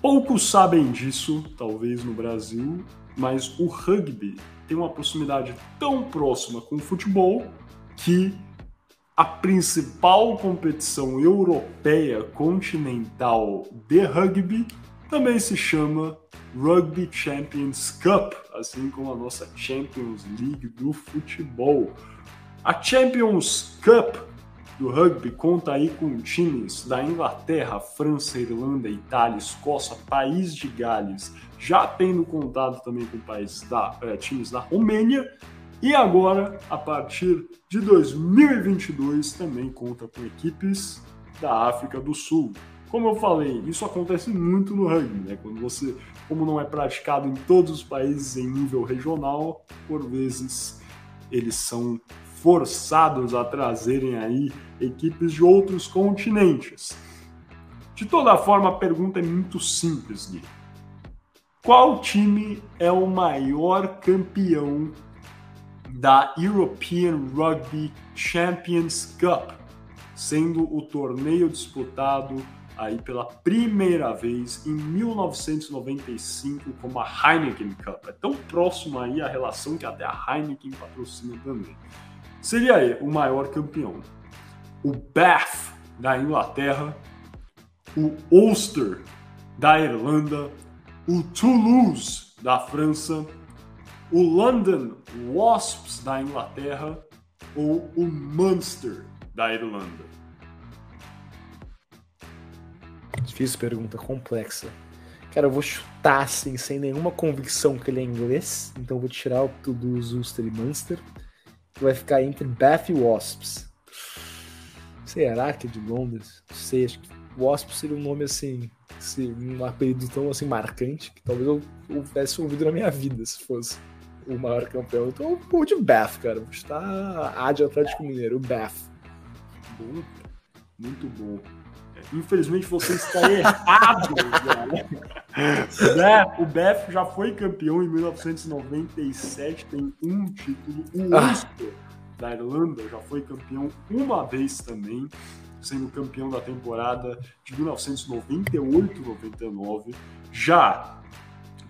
Poucos sabem disso, talvez no Brasil, mas o rugby tem uma proximidade tão próxima com o futebol que a principal competição europeia continental de rugby também se chama Rugby Champions Cup, assim como a nossa Champions League do futebol. A Champions Cup do rugby conta aí com times da Inglaterra, França, Irlanda, Itália, Escócia, País de Gales, já tendo contato também com países da, é, times da Romênia, e agora, a partir de 2022, também conta com equipes da África do Sul. Como eu falei, isso acontece muito no rugby, né? Quando você, como não é praticado em todos os países em nível regional, por vezes eles são forçados a trazerem aí equipes de outros continentes. De toda forma, a pergunta é muito simples, Gui. Qual time é o maior campeão da European Rugby Champions Cup, sendo o torneio disputado aí pela primeira vez em 1995 como a Heineken Cup. É tão próximo aí a relação que até a Heineken patrocina também. Seria aí o maior campeão. O Bath da Inglaterra, o Ulster da Irlanda, o Toulouse da França, o London Wasps da Inglaterra ou o Munster da Irlanda? Difícil pergunta, complexa. Cara, eu vou chutar assim, sem nenhuma convicção que ele é inglês, então vou tirar o Toulouse, Ulster e Munster. Vai ficar entre Bath e Wasps. Será que é de Londres? Não sei, acho que Wasps seria um nome assim, um apelido tão assim marcante que talvez eu, eu tivesse ouvido na minha vida se fosse o maior campeão. Então vou de Bath, cara. Vou estar A de Atlético Mineiro, o Bath. Muito bom. Infelizmente você está errado, cara. o Beth já foi campeão em 1997, tem um título. O ah. Ulster da Irlanda já foi campeão uma vez também, sendo campeão da temporada de 1998-99. Já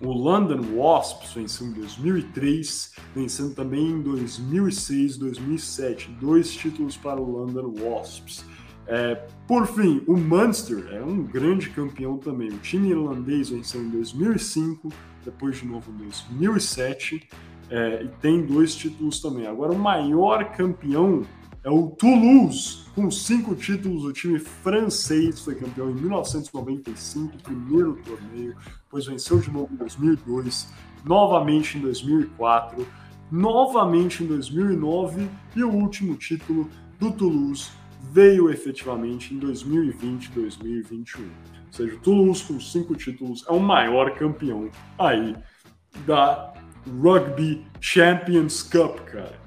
o London Wasps venceu em 2003, vencendo também em 2006, 2007, dois títulos para o London Wasps. É, por fim, o Munster é um grande campeão também. O time irlandês venceu em 2005, depois de novo em 2007, é, e tem dois títulos também. Agora, o maior campeão é o Toulouse, com cinco títulos. O time francês foi campeão em 1995, primeiro torneio, depois venceu de novo em 2002, novamente em 2004, novamente em 2009 e o último título do Toulouse veio efetivamente em 2020 2021. Ou seja, o Toulouse com cinco títulos é o maior campeão aí da Rugby Champions Cup, cara.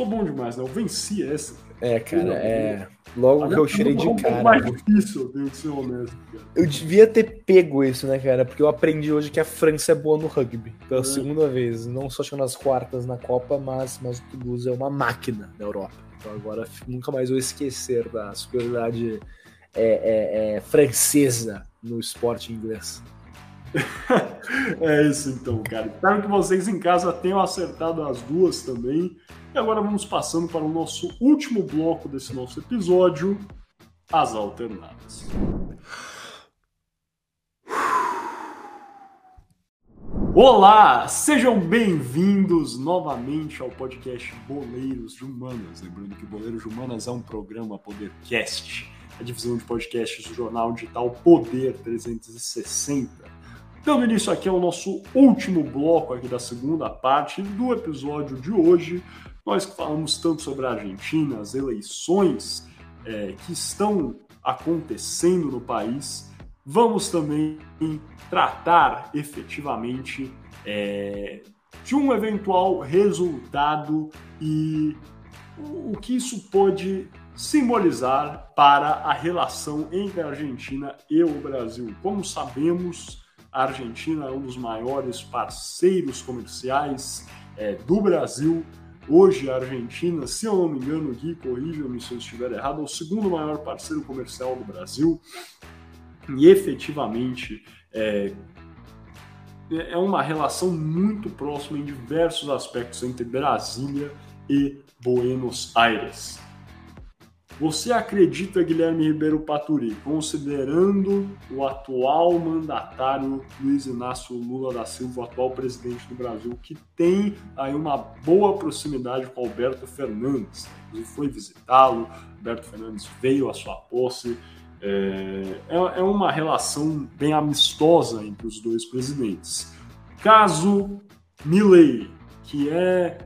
Sou bom demais, né? Eu venci essa. É, cara, é. Logo que eu tirei de cara. Mais difícil, eu tenho que ser honesto, cara. Eu devia ter pego isso, né, cara? Porque eu aprendi hoje que a França é boa no rugby. Pela é. segunda vez. Não só chegando nas quartas na Copa, mas, mas o Toulouse é uma máquina na Europa. Então agora nunca mais vou esquecer da superioridade é, é, é, francesa no esporte inglês. é isso então, cara. Espero que vocês em casa tenham acertado as duas também. E agora vamos passando para o nosso último bloco desse nosso episódio, as alternadas. Olá, sejam bem-vindos novamente ao podcast Boleiros de Humanas. Lembrando que Boleiros de Humanas é um programa Podercast, a divisão de podcasts do jornal digital Poder 360. Dando início aqui ao nosso último bloco aqui da segunda parte do episódio de hoje, nós falamos tanto sobre a Argentina, as eleições é, que estão acontecendo no país, vamos também tratar efetivamente é, de um eventual resultado e o, o que isso pode simbolizar para a relação entre a Argentina e o Brasil. Como sabemos, a Argentina é um dos maiores parceiros comerciais é, do Brasil. Hoje, a Argentina, se eu não me engano, Gui, corrija-me se eu estiver errado, é o segundo maior parceiro comercial do Brasil. E efetivamente, é, é uma relação muito próxima em diversos aspectos entre Brasília e Buenos Aires. Você acredita, Guilherme Ribeiro Paturi, considerando o atual mandatário Luiz Inácio Lula da Silva, atual presidente do Brasil, que tem aí uma boa proximidade com Alberto Fernandes? Inclusive foi visitá-lo, Alberto Fernandes veio à sua posse. É, é, é uma relação bem amistosa entre os dois presidentes. Caso Milley, que é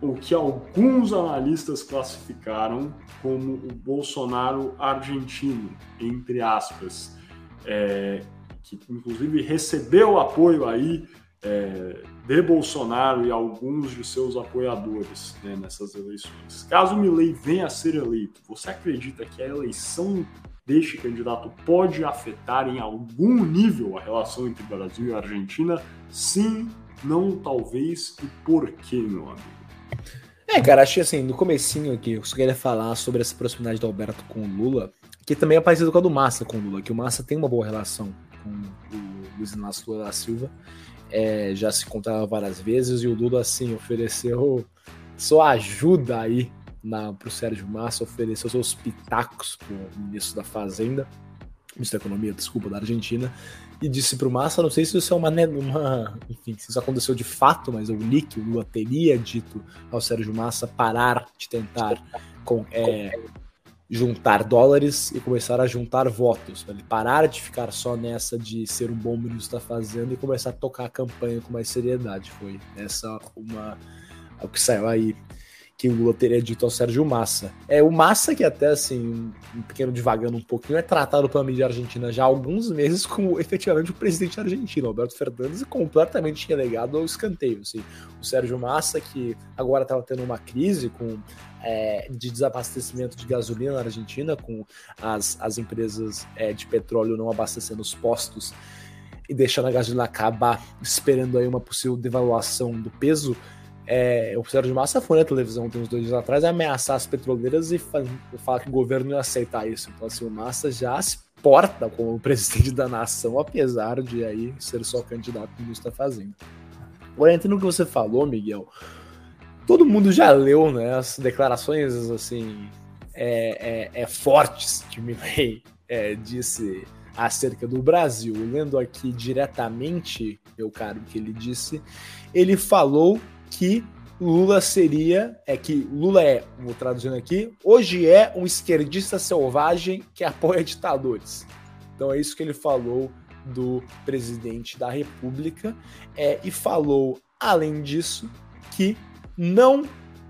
o que alguns analistas classificaram como o Bolsonaro argentino, entre aspas, é, que inclusive recebeu apoio aí é, de Bolsonaro e alguns de seus apoiadores né, nessas eleições. Caso Milley venha a ser eleito, você acredita que a eleição deste candidato pode afetar em algum nível a relação entre Brasil e Argentina? Sim, não, talvez e por quê, meu amigo? É, cara, achei assim, no comecinho aqui, eu queria falar sobre essa proximidade do Alberto com o Lula, que também é parecido com a do Massa com o Lula, que o Massa tem uma boa relação com o Luiz Inácio Lula da Silva, é, já se contava várias vezes, e o Lula, assim, ofereceu sua ajuda aí para o Sérgio Massa, ofereceu seus pitacos para o ministro da Fazenda, ministro da Economia, desculpa, da Argentina, e disse para o Massa, não sei se isso é uma, uma, enfim, se isso aconteceu de fato, mas eu li que o Lula teria dito ao Sérgio Massa parar de tentar com, é, juntar dólares e começar a juntar votos, para ele parar de ficar só nessa de ser um bom ministro da Fazenda e começar a tocar a campanha com mais seriedade. Foi essa uma o que saiu aí que o Lula teria dito ao Sérgio Massa. É o Massa que até assim, um pequeno divagando um pouquinho, é tratado pela mídia argentina já há alguns meses como efetivamente o presidente argentino, Alberto Fernandes, completamente relegado ao escanteio. Assim. O Sérgio Massa, que agora estava tendo uma crise com é, de desabastecimento de gasolina na Argentina, com as, as empresas é, de petróleo não abastecendo os postos e deixando a gasolina acabar, esperando aí uma possível devaluação do peso é, o Sérgio Massa foi na televisão tem uns dois dias atrás ameaçar as petroleiras e falar que o governo ia aceitar isso. Então, assim, o Massa já se porta como presidente da nação, apesar de aí ser só candidato que está fazendo. Agora, entre no que você falou, Miguel, todo mundo já leu né, as declarações assim é, é, é fortes que Milley é, disse acerca do Brasil. Lendo aqui diretamente, meu caro, o que ele disse, ele falou que Lula seria, é que Lula é, vou traduzindo aqui, hoje é um esquerdista selvagem que apoia ditadores. Então é isso que ele falou do presidente da República é, e falou, além disso, que não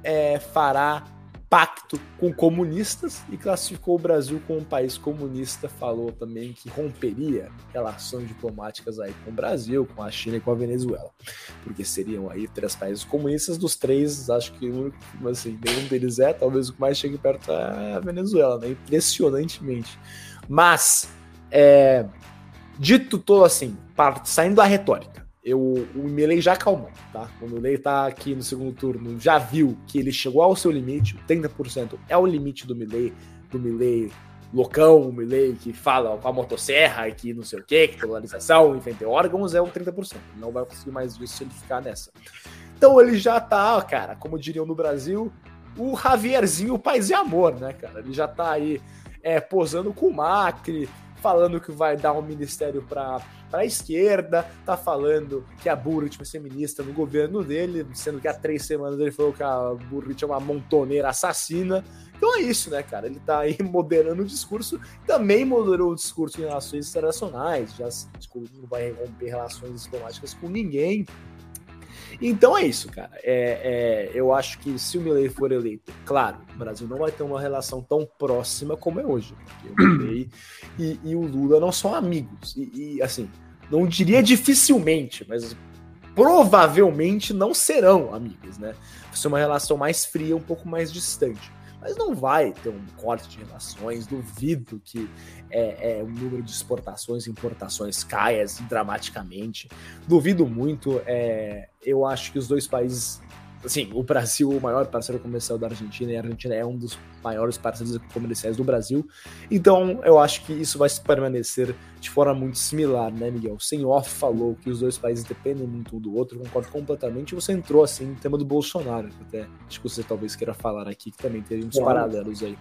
é, fará pacto com comunistas e classificou o Brasil como um país comunista. Falou também que romperia relações diplomáticas aí com o Brasil, com a China e com a Venezuela, porque seriam aí três países comunistas. Dos três, acho que o único, assim, nenhum deles é, talvez o que mais chegue perto é a Venezuela, né? Impressionantemente. Mas, é, dito todo assim, saindo da retórica eu, o Milley já acalmou, tá? O Milley tá aqui no segundo turno, já viu que ele chegou ao seu limite, 30% é o limite do Milley, do Milley loucão, o Milley que fala com a motosserra, que não sei o que, que polarização, enfim, órgãos, é o 30%. Não vai conseguir mais disso se ele ficar nessa. Então ele já tá, cara, como diriam no Brasil, o Javierzinho Paz e Amor, né, cara? Ele já tá aí é, posando com o Macri, falando que vai dar um ministério para a esquerda, tá falando que a Burrit vai ser ministra no governo dele, sendo que há três semanas ele falou que a Burrit é uma montoneira assassina. Então é isso, né, cara? Ele tá aí moderando o discurso, também moderou o discurso em relações internacionais, já não vai romper relações diplomáticas com ninguém, então é isso, cara. É, é, eu acho que se o Milley for eleito, claro, o Brasil não vai ter uma relação tão próxima como é hoje. Porque o Milley e, e, o Lula não são amigos. E, e, assim, não diria dificilmente, mas provavelmente não serão amigos, né? Vai ser uma relação mais fria, um pouco mais distante mas não vai ter um corte de relações. Duvido que é, é, o número de exportações e importações caia assim, dramaticamente. Duvido muito. É, eu acho que os dois países assim, o Brasil, o maior parceiro comercial da Argentina, e a Argentina é um dos maiores parceiros comerciais do Brasil. Então, eu acho que isso vai permanecer de forma muito similar, né, Miguel? O off falou que os dois países dependem muito um do outro, concordo completamente. Você entrou, assim, no tema do Bolsonaro, que até acho que você talvez queira falar aqui, que também teria uns paralelos aí.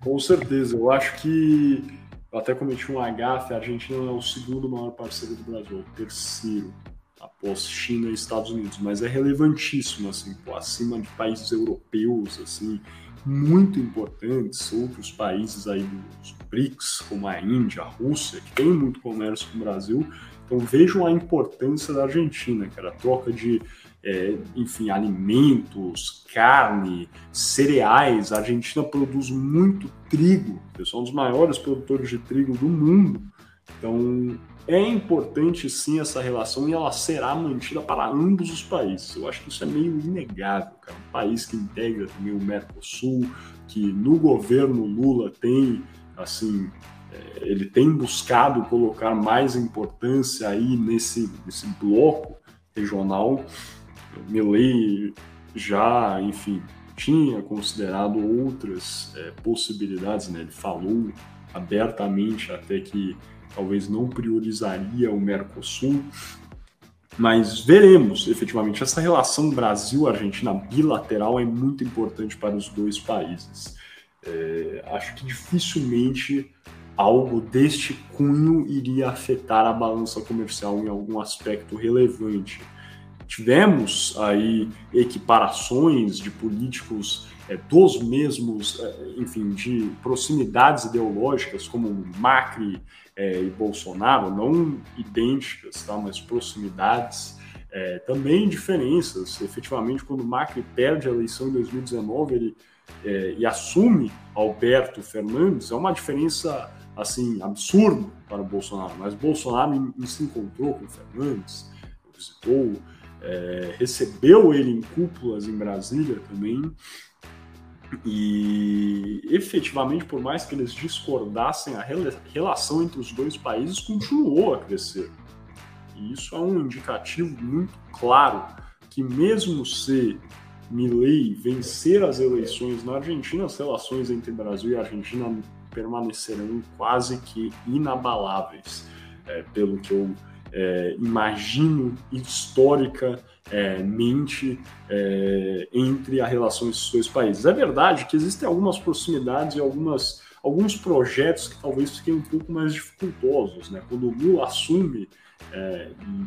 Com certeza. Eu acho que eu até cometi um agafe. A Argentina é o segundo maior parceiro do Brasil, o terceiro, após China e Estados Unidos. Mas é relevantíssimo, assim, pô, acima de países europeus, assim, muito importantes, outros países aí dos BRICS, como a Índia, a Rússia, que tem muito comércio com o Brasil. Então vejam a importância da Argentina, cara, a troca de é, enfim, alimentos, carne, cereais. A Argentina produz muito trigo, são um dos maiores produtores de trigo do mundo. Então, é importante sim essa relação e ela será mantida para ambos os países. Eu acho que isso é meio inegável, cara. Um país que integra também o Mercosul, que no governo Lula tem, assim, é, ele tem buscado colocar mais importância aí nesse, nesse bloco regional. Milley já, enfim, tinha considerado outras é, possibilidades, né? Ele falou abertamente até que talvez não priorizaria o Mercosul, mas veremos efetivamente. Essa relação Brasil-Argentina bilateral é muito importante para os dois países. É, acho que dificilmente algo deste cunho iria afetar a balança comercial em algum aspecto relevante tivemos aí equiparações de políticos é, dos mesmos, é, enfim, de proximidades ideológicas, como Macri é, e Bolsonaro, não idênticas, tá, mas proximidades. É, também diferenças, efetivamente, quando Macri perde a eleição em 2019 ele, é, e assume Alberto Fernandes, é uma diferença assim absurda para o Bolsonaro, mas Bolsonaro se encontrou com Fernandes, visitou é, recebeu ele em cúpulas em Brasília também. E efetivamente, por mais que eles discordassem, a relação entre os dois países continuou a crescer. E isso é um indicativo muito claro que, mesmo se Milley vencer as eleições na Argentina, as relações entre Brasil e Argentina permanecerão quase que inabaláveis, é, pelo que eu é, imagino historicamente é, é, entre a relação desses dois países. É verdade que existem algumas proximidades e algumas, alguns projetos que talvez fiquem um pouco mais dificultosos. Né? Quando o Lula assume é, e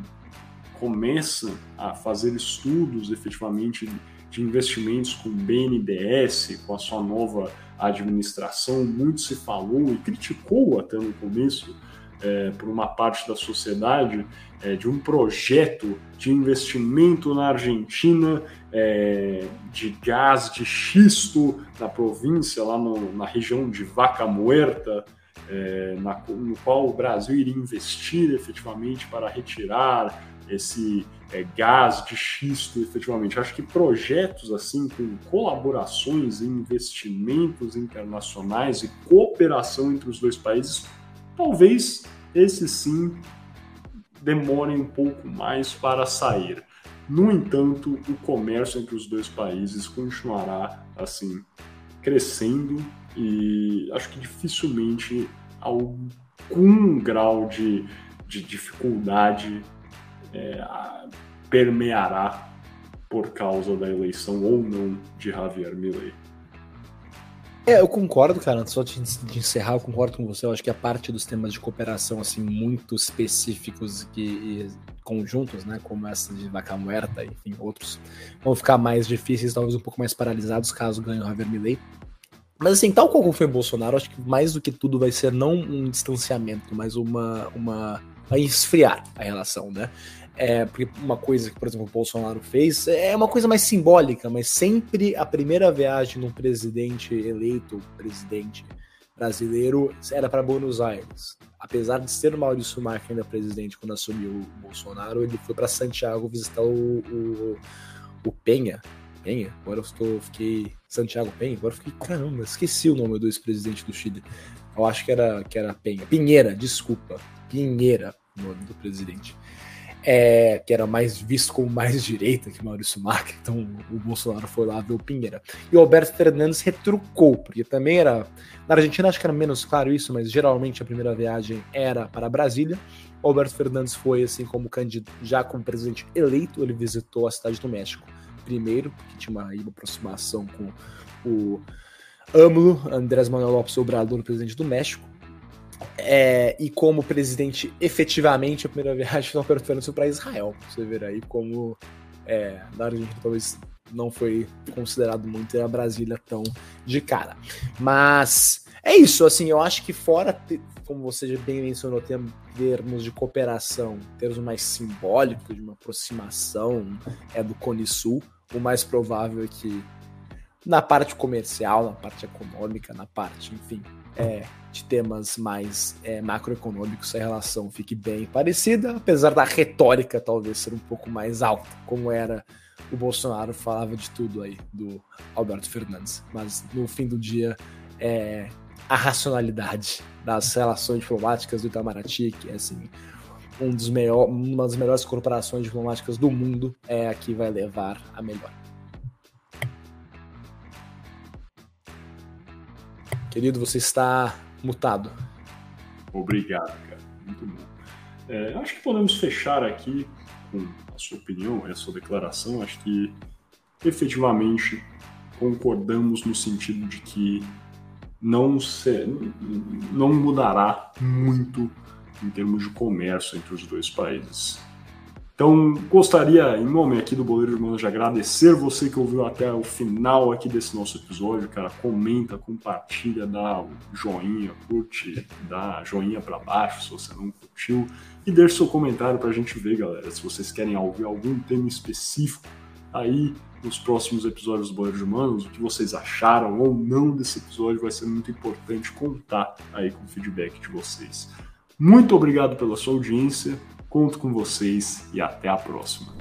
começa a fazer estudos efetivamente de investimentos com o BNDES, com a sua nova administração, muito se falou e criticou até no começo é, por uma parte da sociedade é, de um projeto de investimento na Argentina é, de gás de xisto na província, lá no, na região de Vaca Muerta, é, na, no qual o Brasil iria investir efetivamente para retirar esse é, gás de xisto efetivamente. Acho que projetos assim com colaborações e investimentos internacionais e cooperação entre os dois países talvez esse sim demore um pouco mais para sair. No entanto, o comércio entre os dois países continuará assim crescendo e acho que dificilmente algum grau de, de dificuldade é, permeará por causa da eleição ou não de Javier Milei. É, eu concordo, cara. Só de, de, encerrar, eu concordo com você. Eu acho que a parte dos temas de cooperação, assim, muito específicos que, e conjuntos, né, como essa de Vaca Muerta, enfim, outros, vão ficar mais difíceis, talvez um pouco mais paralisados caso ganhe o Javier Milei. Mas assim, tal qual foi Bolsonaro, acho que mais do que tudo vai ser não um distanciamento, mas uma, uma vai esfriar a relação, né? É, porque uma coisa que, por exemplo, o Bolsonaro fez é uma coisa mais simbólica, mas sempre a primeira viagem de um presidente eleito, presidente brasileiro, era para Buenos Aires. Apesar de ser o Maurício Macri ainda presidente quando assumiu o Bolsonaro, ele foi para Santiago visitar o, o, o Penha. Penha? Agora eu estou, fiquei. Santiago Penha? Agora eu fiquei. Caramba, esqueci o nome do ex-presidente do Chile. Eu acho que era, que era Penha. Pinheira, desculpa. Pinheira, o nome do presidente é, que era mais visto como mais direita que Maurício Macri, então o Bolsonaro foi lá ver o Pinheira. E o Alberto Fernandes retrucou, porque também era. Na Argentina acho que era menos claro isso, mas geralmente a primeira viagem era para Brasília. O Alberto Fernandes foi, assim, como candidato, já como presidente eleito, ele visitou a cidade do México. Primeiro, porque tinha uma, uma aproximação com o AMLO, Andrés Manuel Lopes Obrador, presidente do México. É, e como presidente, efetivamente, a primeira viagem foi uma para Israel. Você ver aí como é, da Argentina talvez não foi considerado muito a Brasília tão de cara. Mas é isso, assim, eu acho que fora, como você bem mencionou, termos de cooperação, termos mais simbólicos, de uma aproximação é do Cone Sul, o mais provável é que na parte comercial, na parte econômica, na parte, enfim, é, de temas mais é, macroeconômicos, a relação fique bem parecida, apesar da retórica talvez ser um pouco mais alta, como era o Bolsonaro falava de tudo aí do Alberto Fernandes. Mas no fim do dia, é, a racionalidade das relações diplomáticas do Itamaraty, que é assim, um dos melhor, uma das melhores corporações diplomáticas do mundo, é a que vai levar a melhor. Querido, você está mutado. Obrigado, cara. Muito bom. É, acho que podemos fechar aqui com a sua opinião, a sua declaração. Acho que efetivamente concordamos no sentido de que não, se, não mudará muito em termos de comércio entre os dois países. Então, gostaria, em nome aqui do Boleiro Irmãos, de agradecer você que ouviu até o final aqui desse nosso episódio, cara. Comenta, compartilha, dá joinha, curte, dá joinha para baixo se você não curtiu. E deixe seu comentário para a gente ver, galera, se vocês querem ouvir algum tema específico aí nos próximos episódios do Boleiro Humanos, o que vocês acharam ou não desse episódio vai ser muito importante contar aí com o feedback de vocês. Muito obrigado pela sua audiência. Conto com vocês e até a próxima.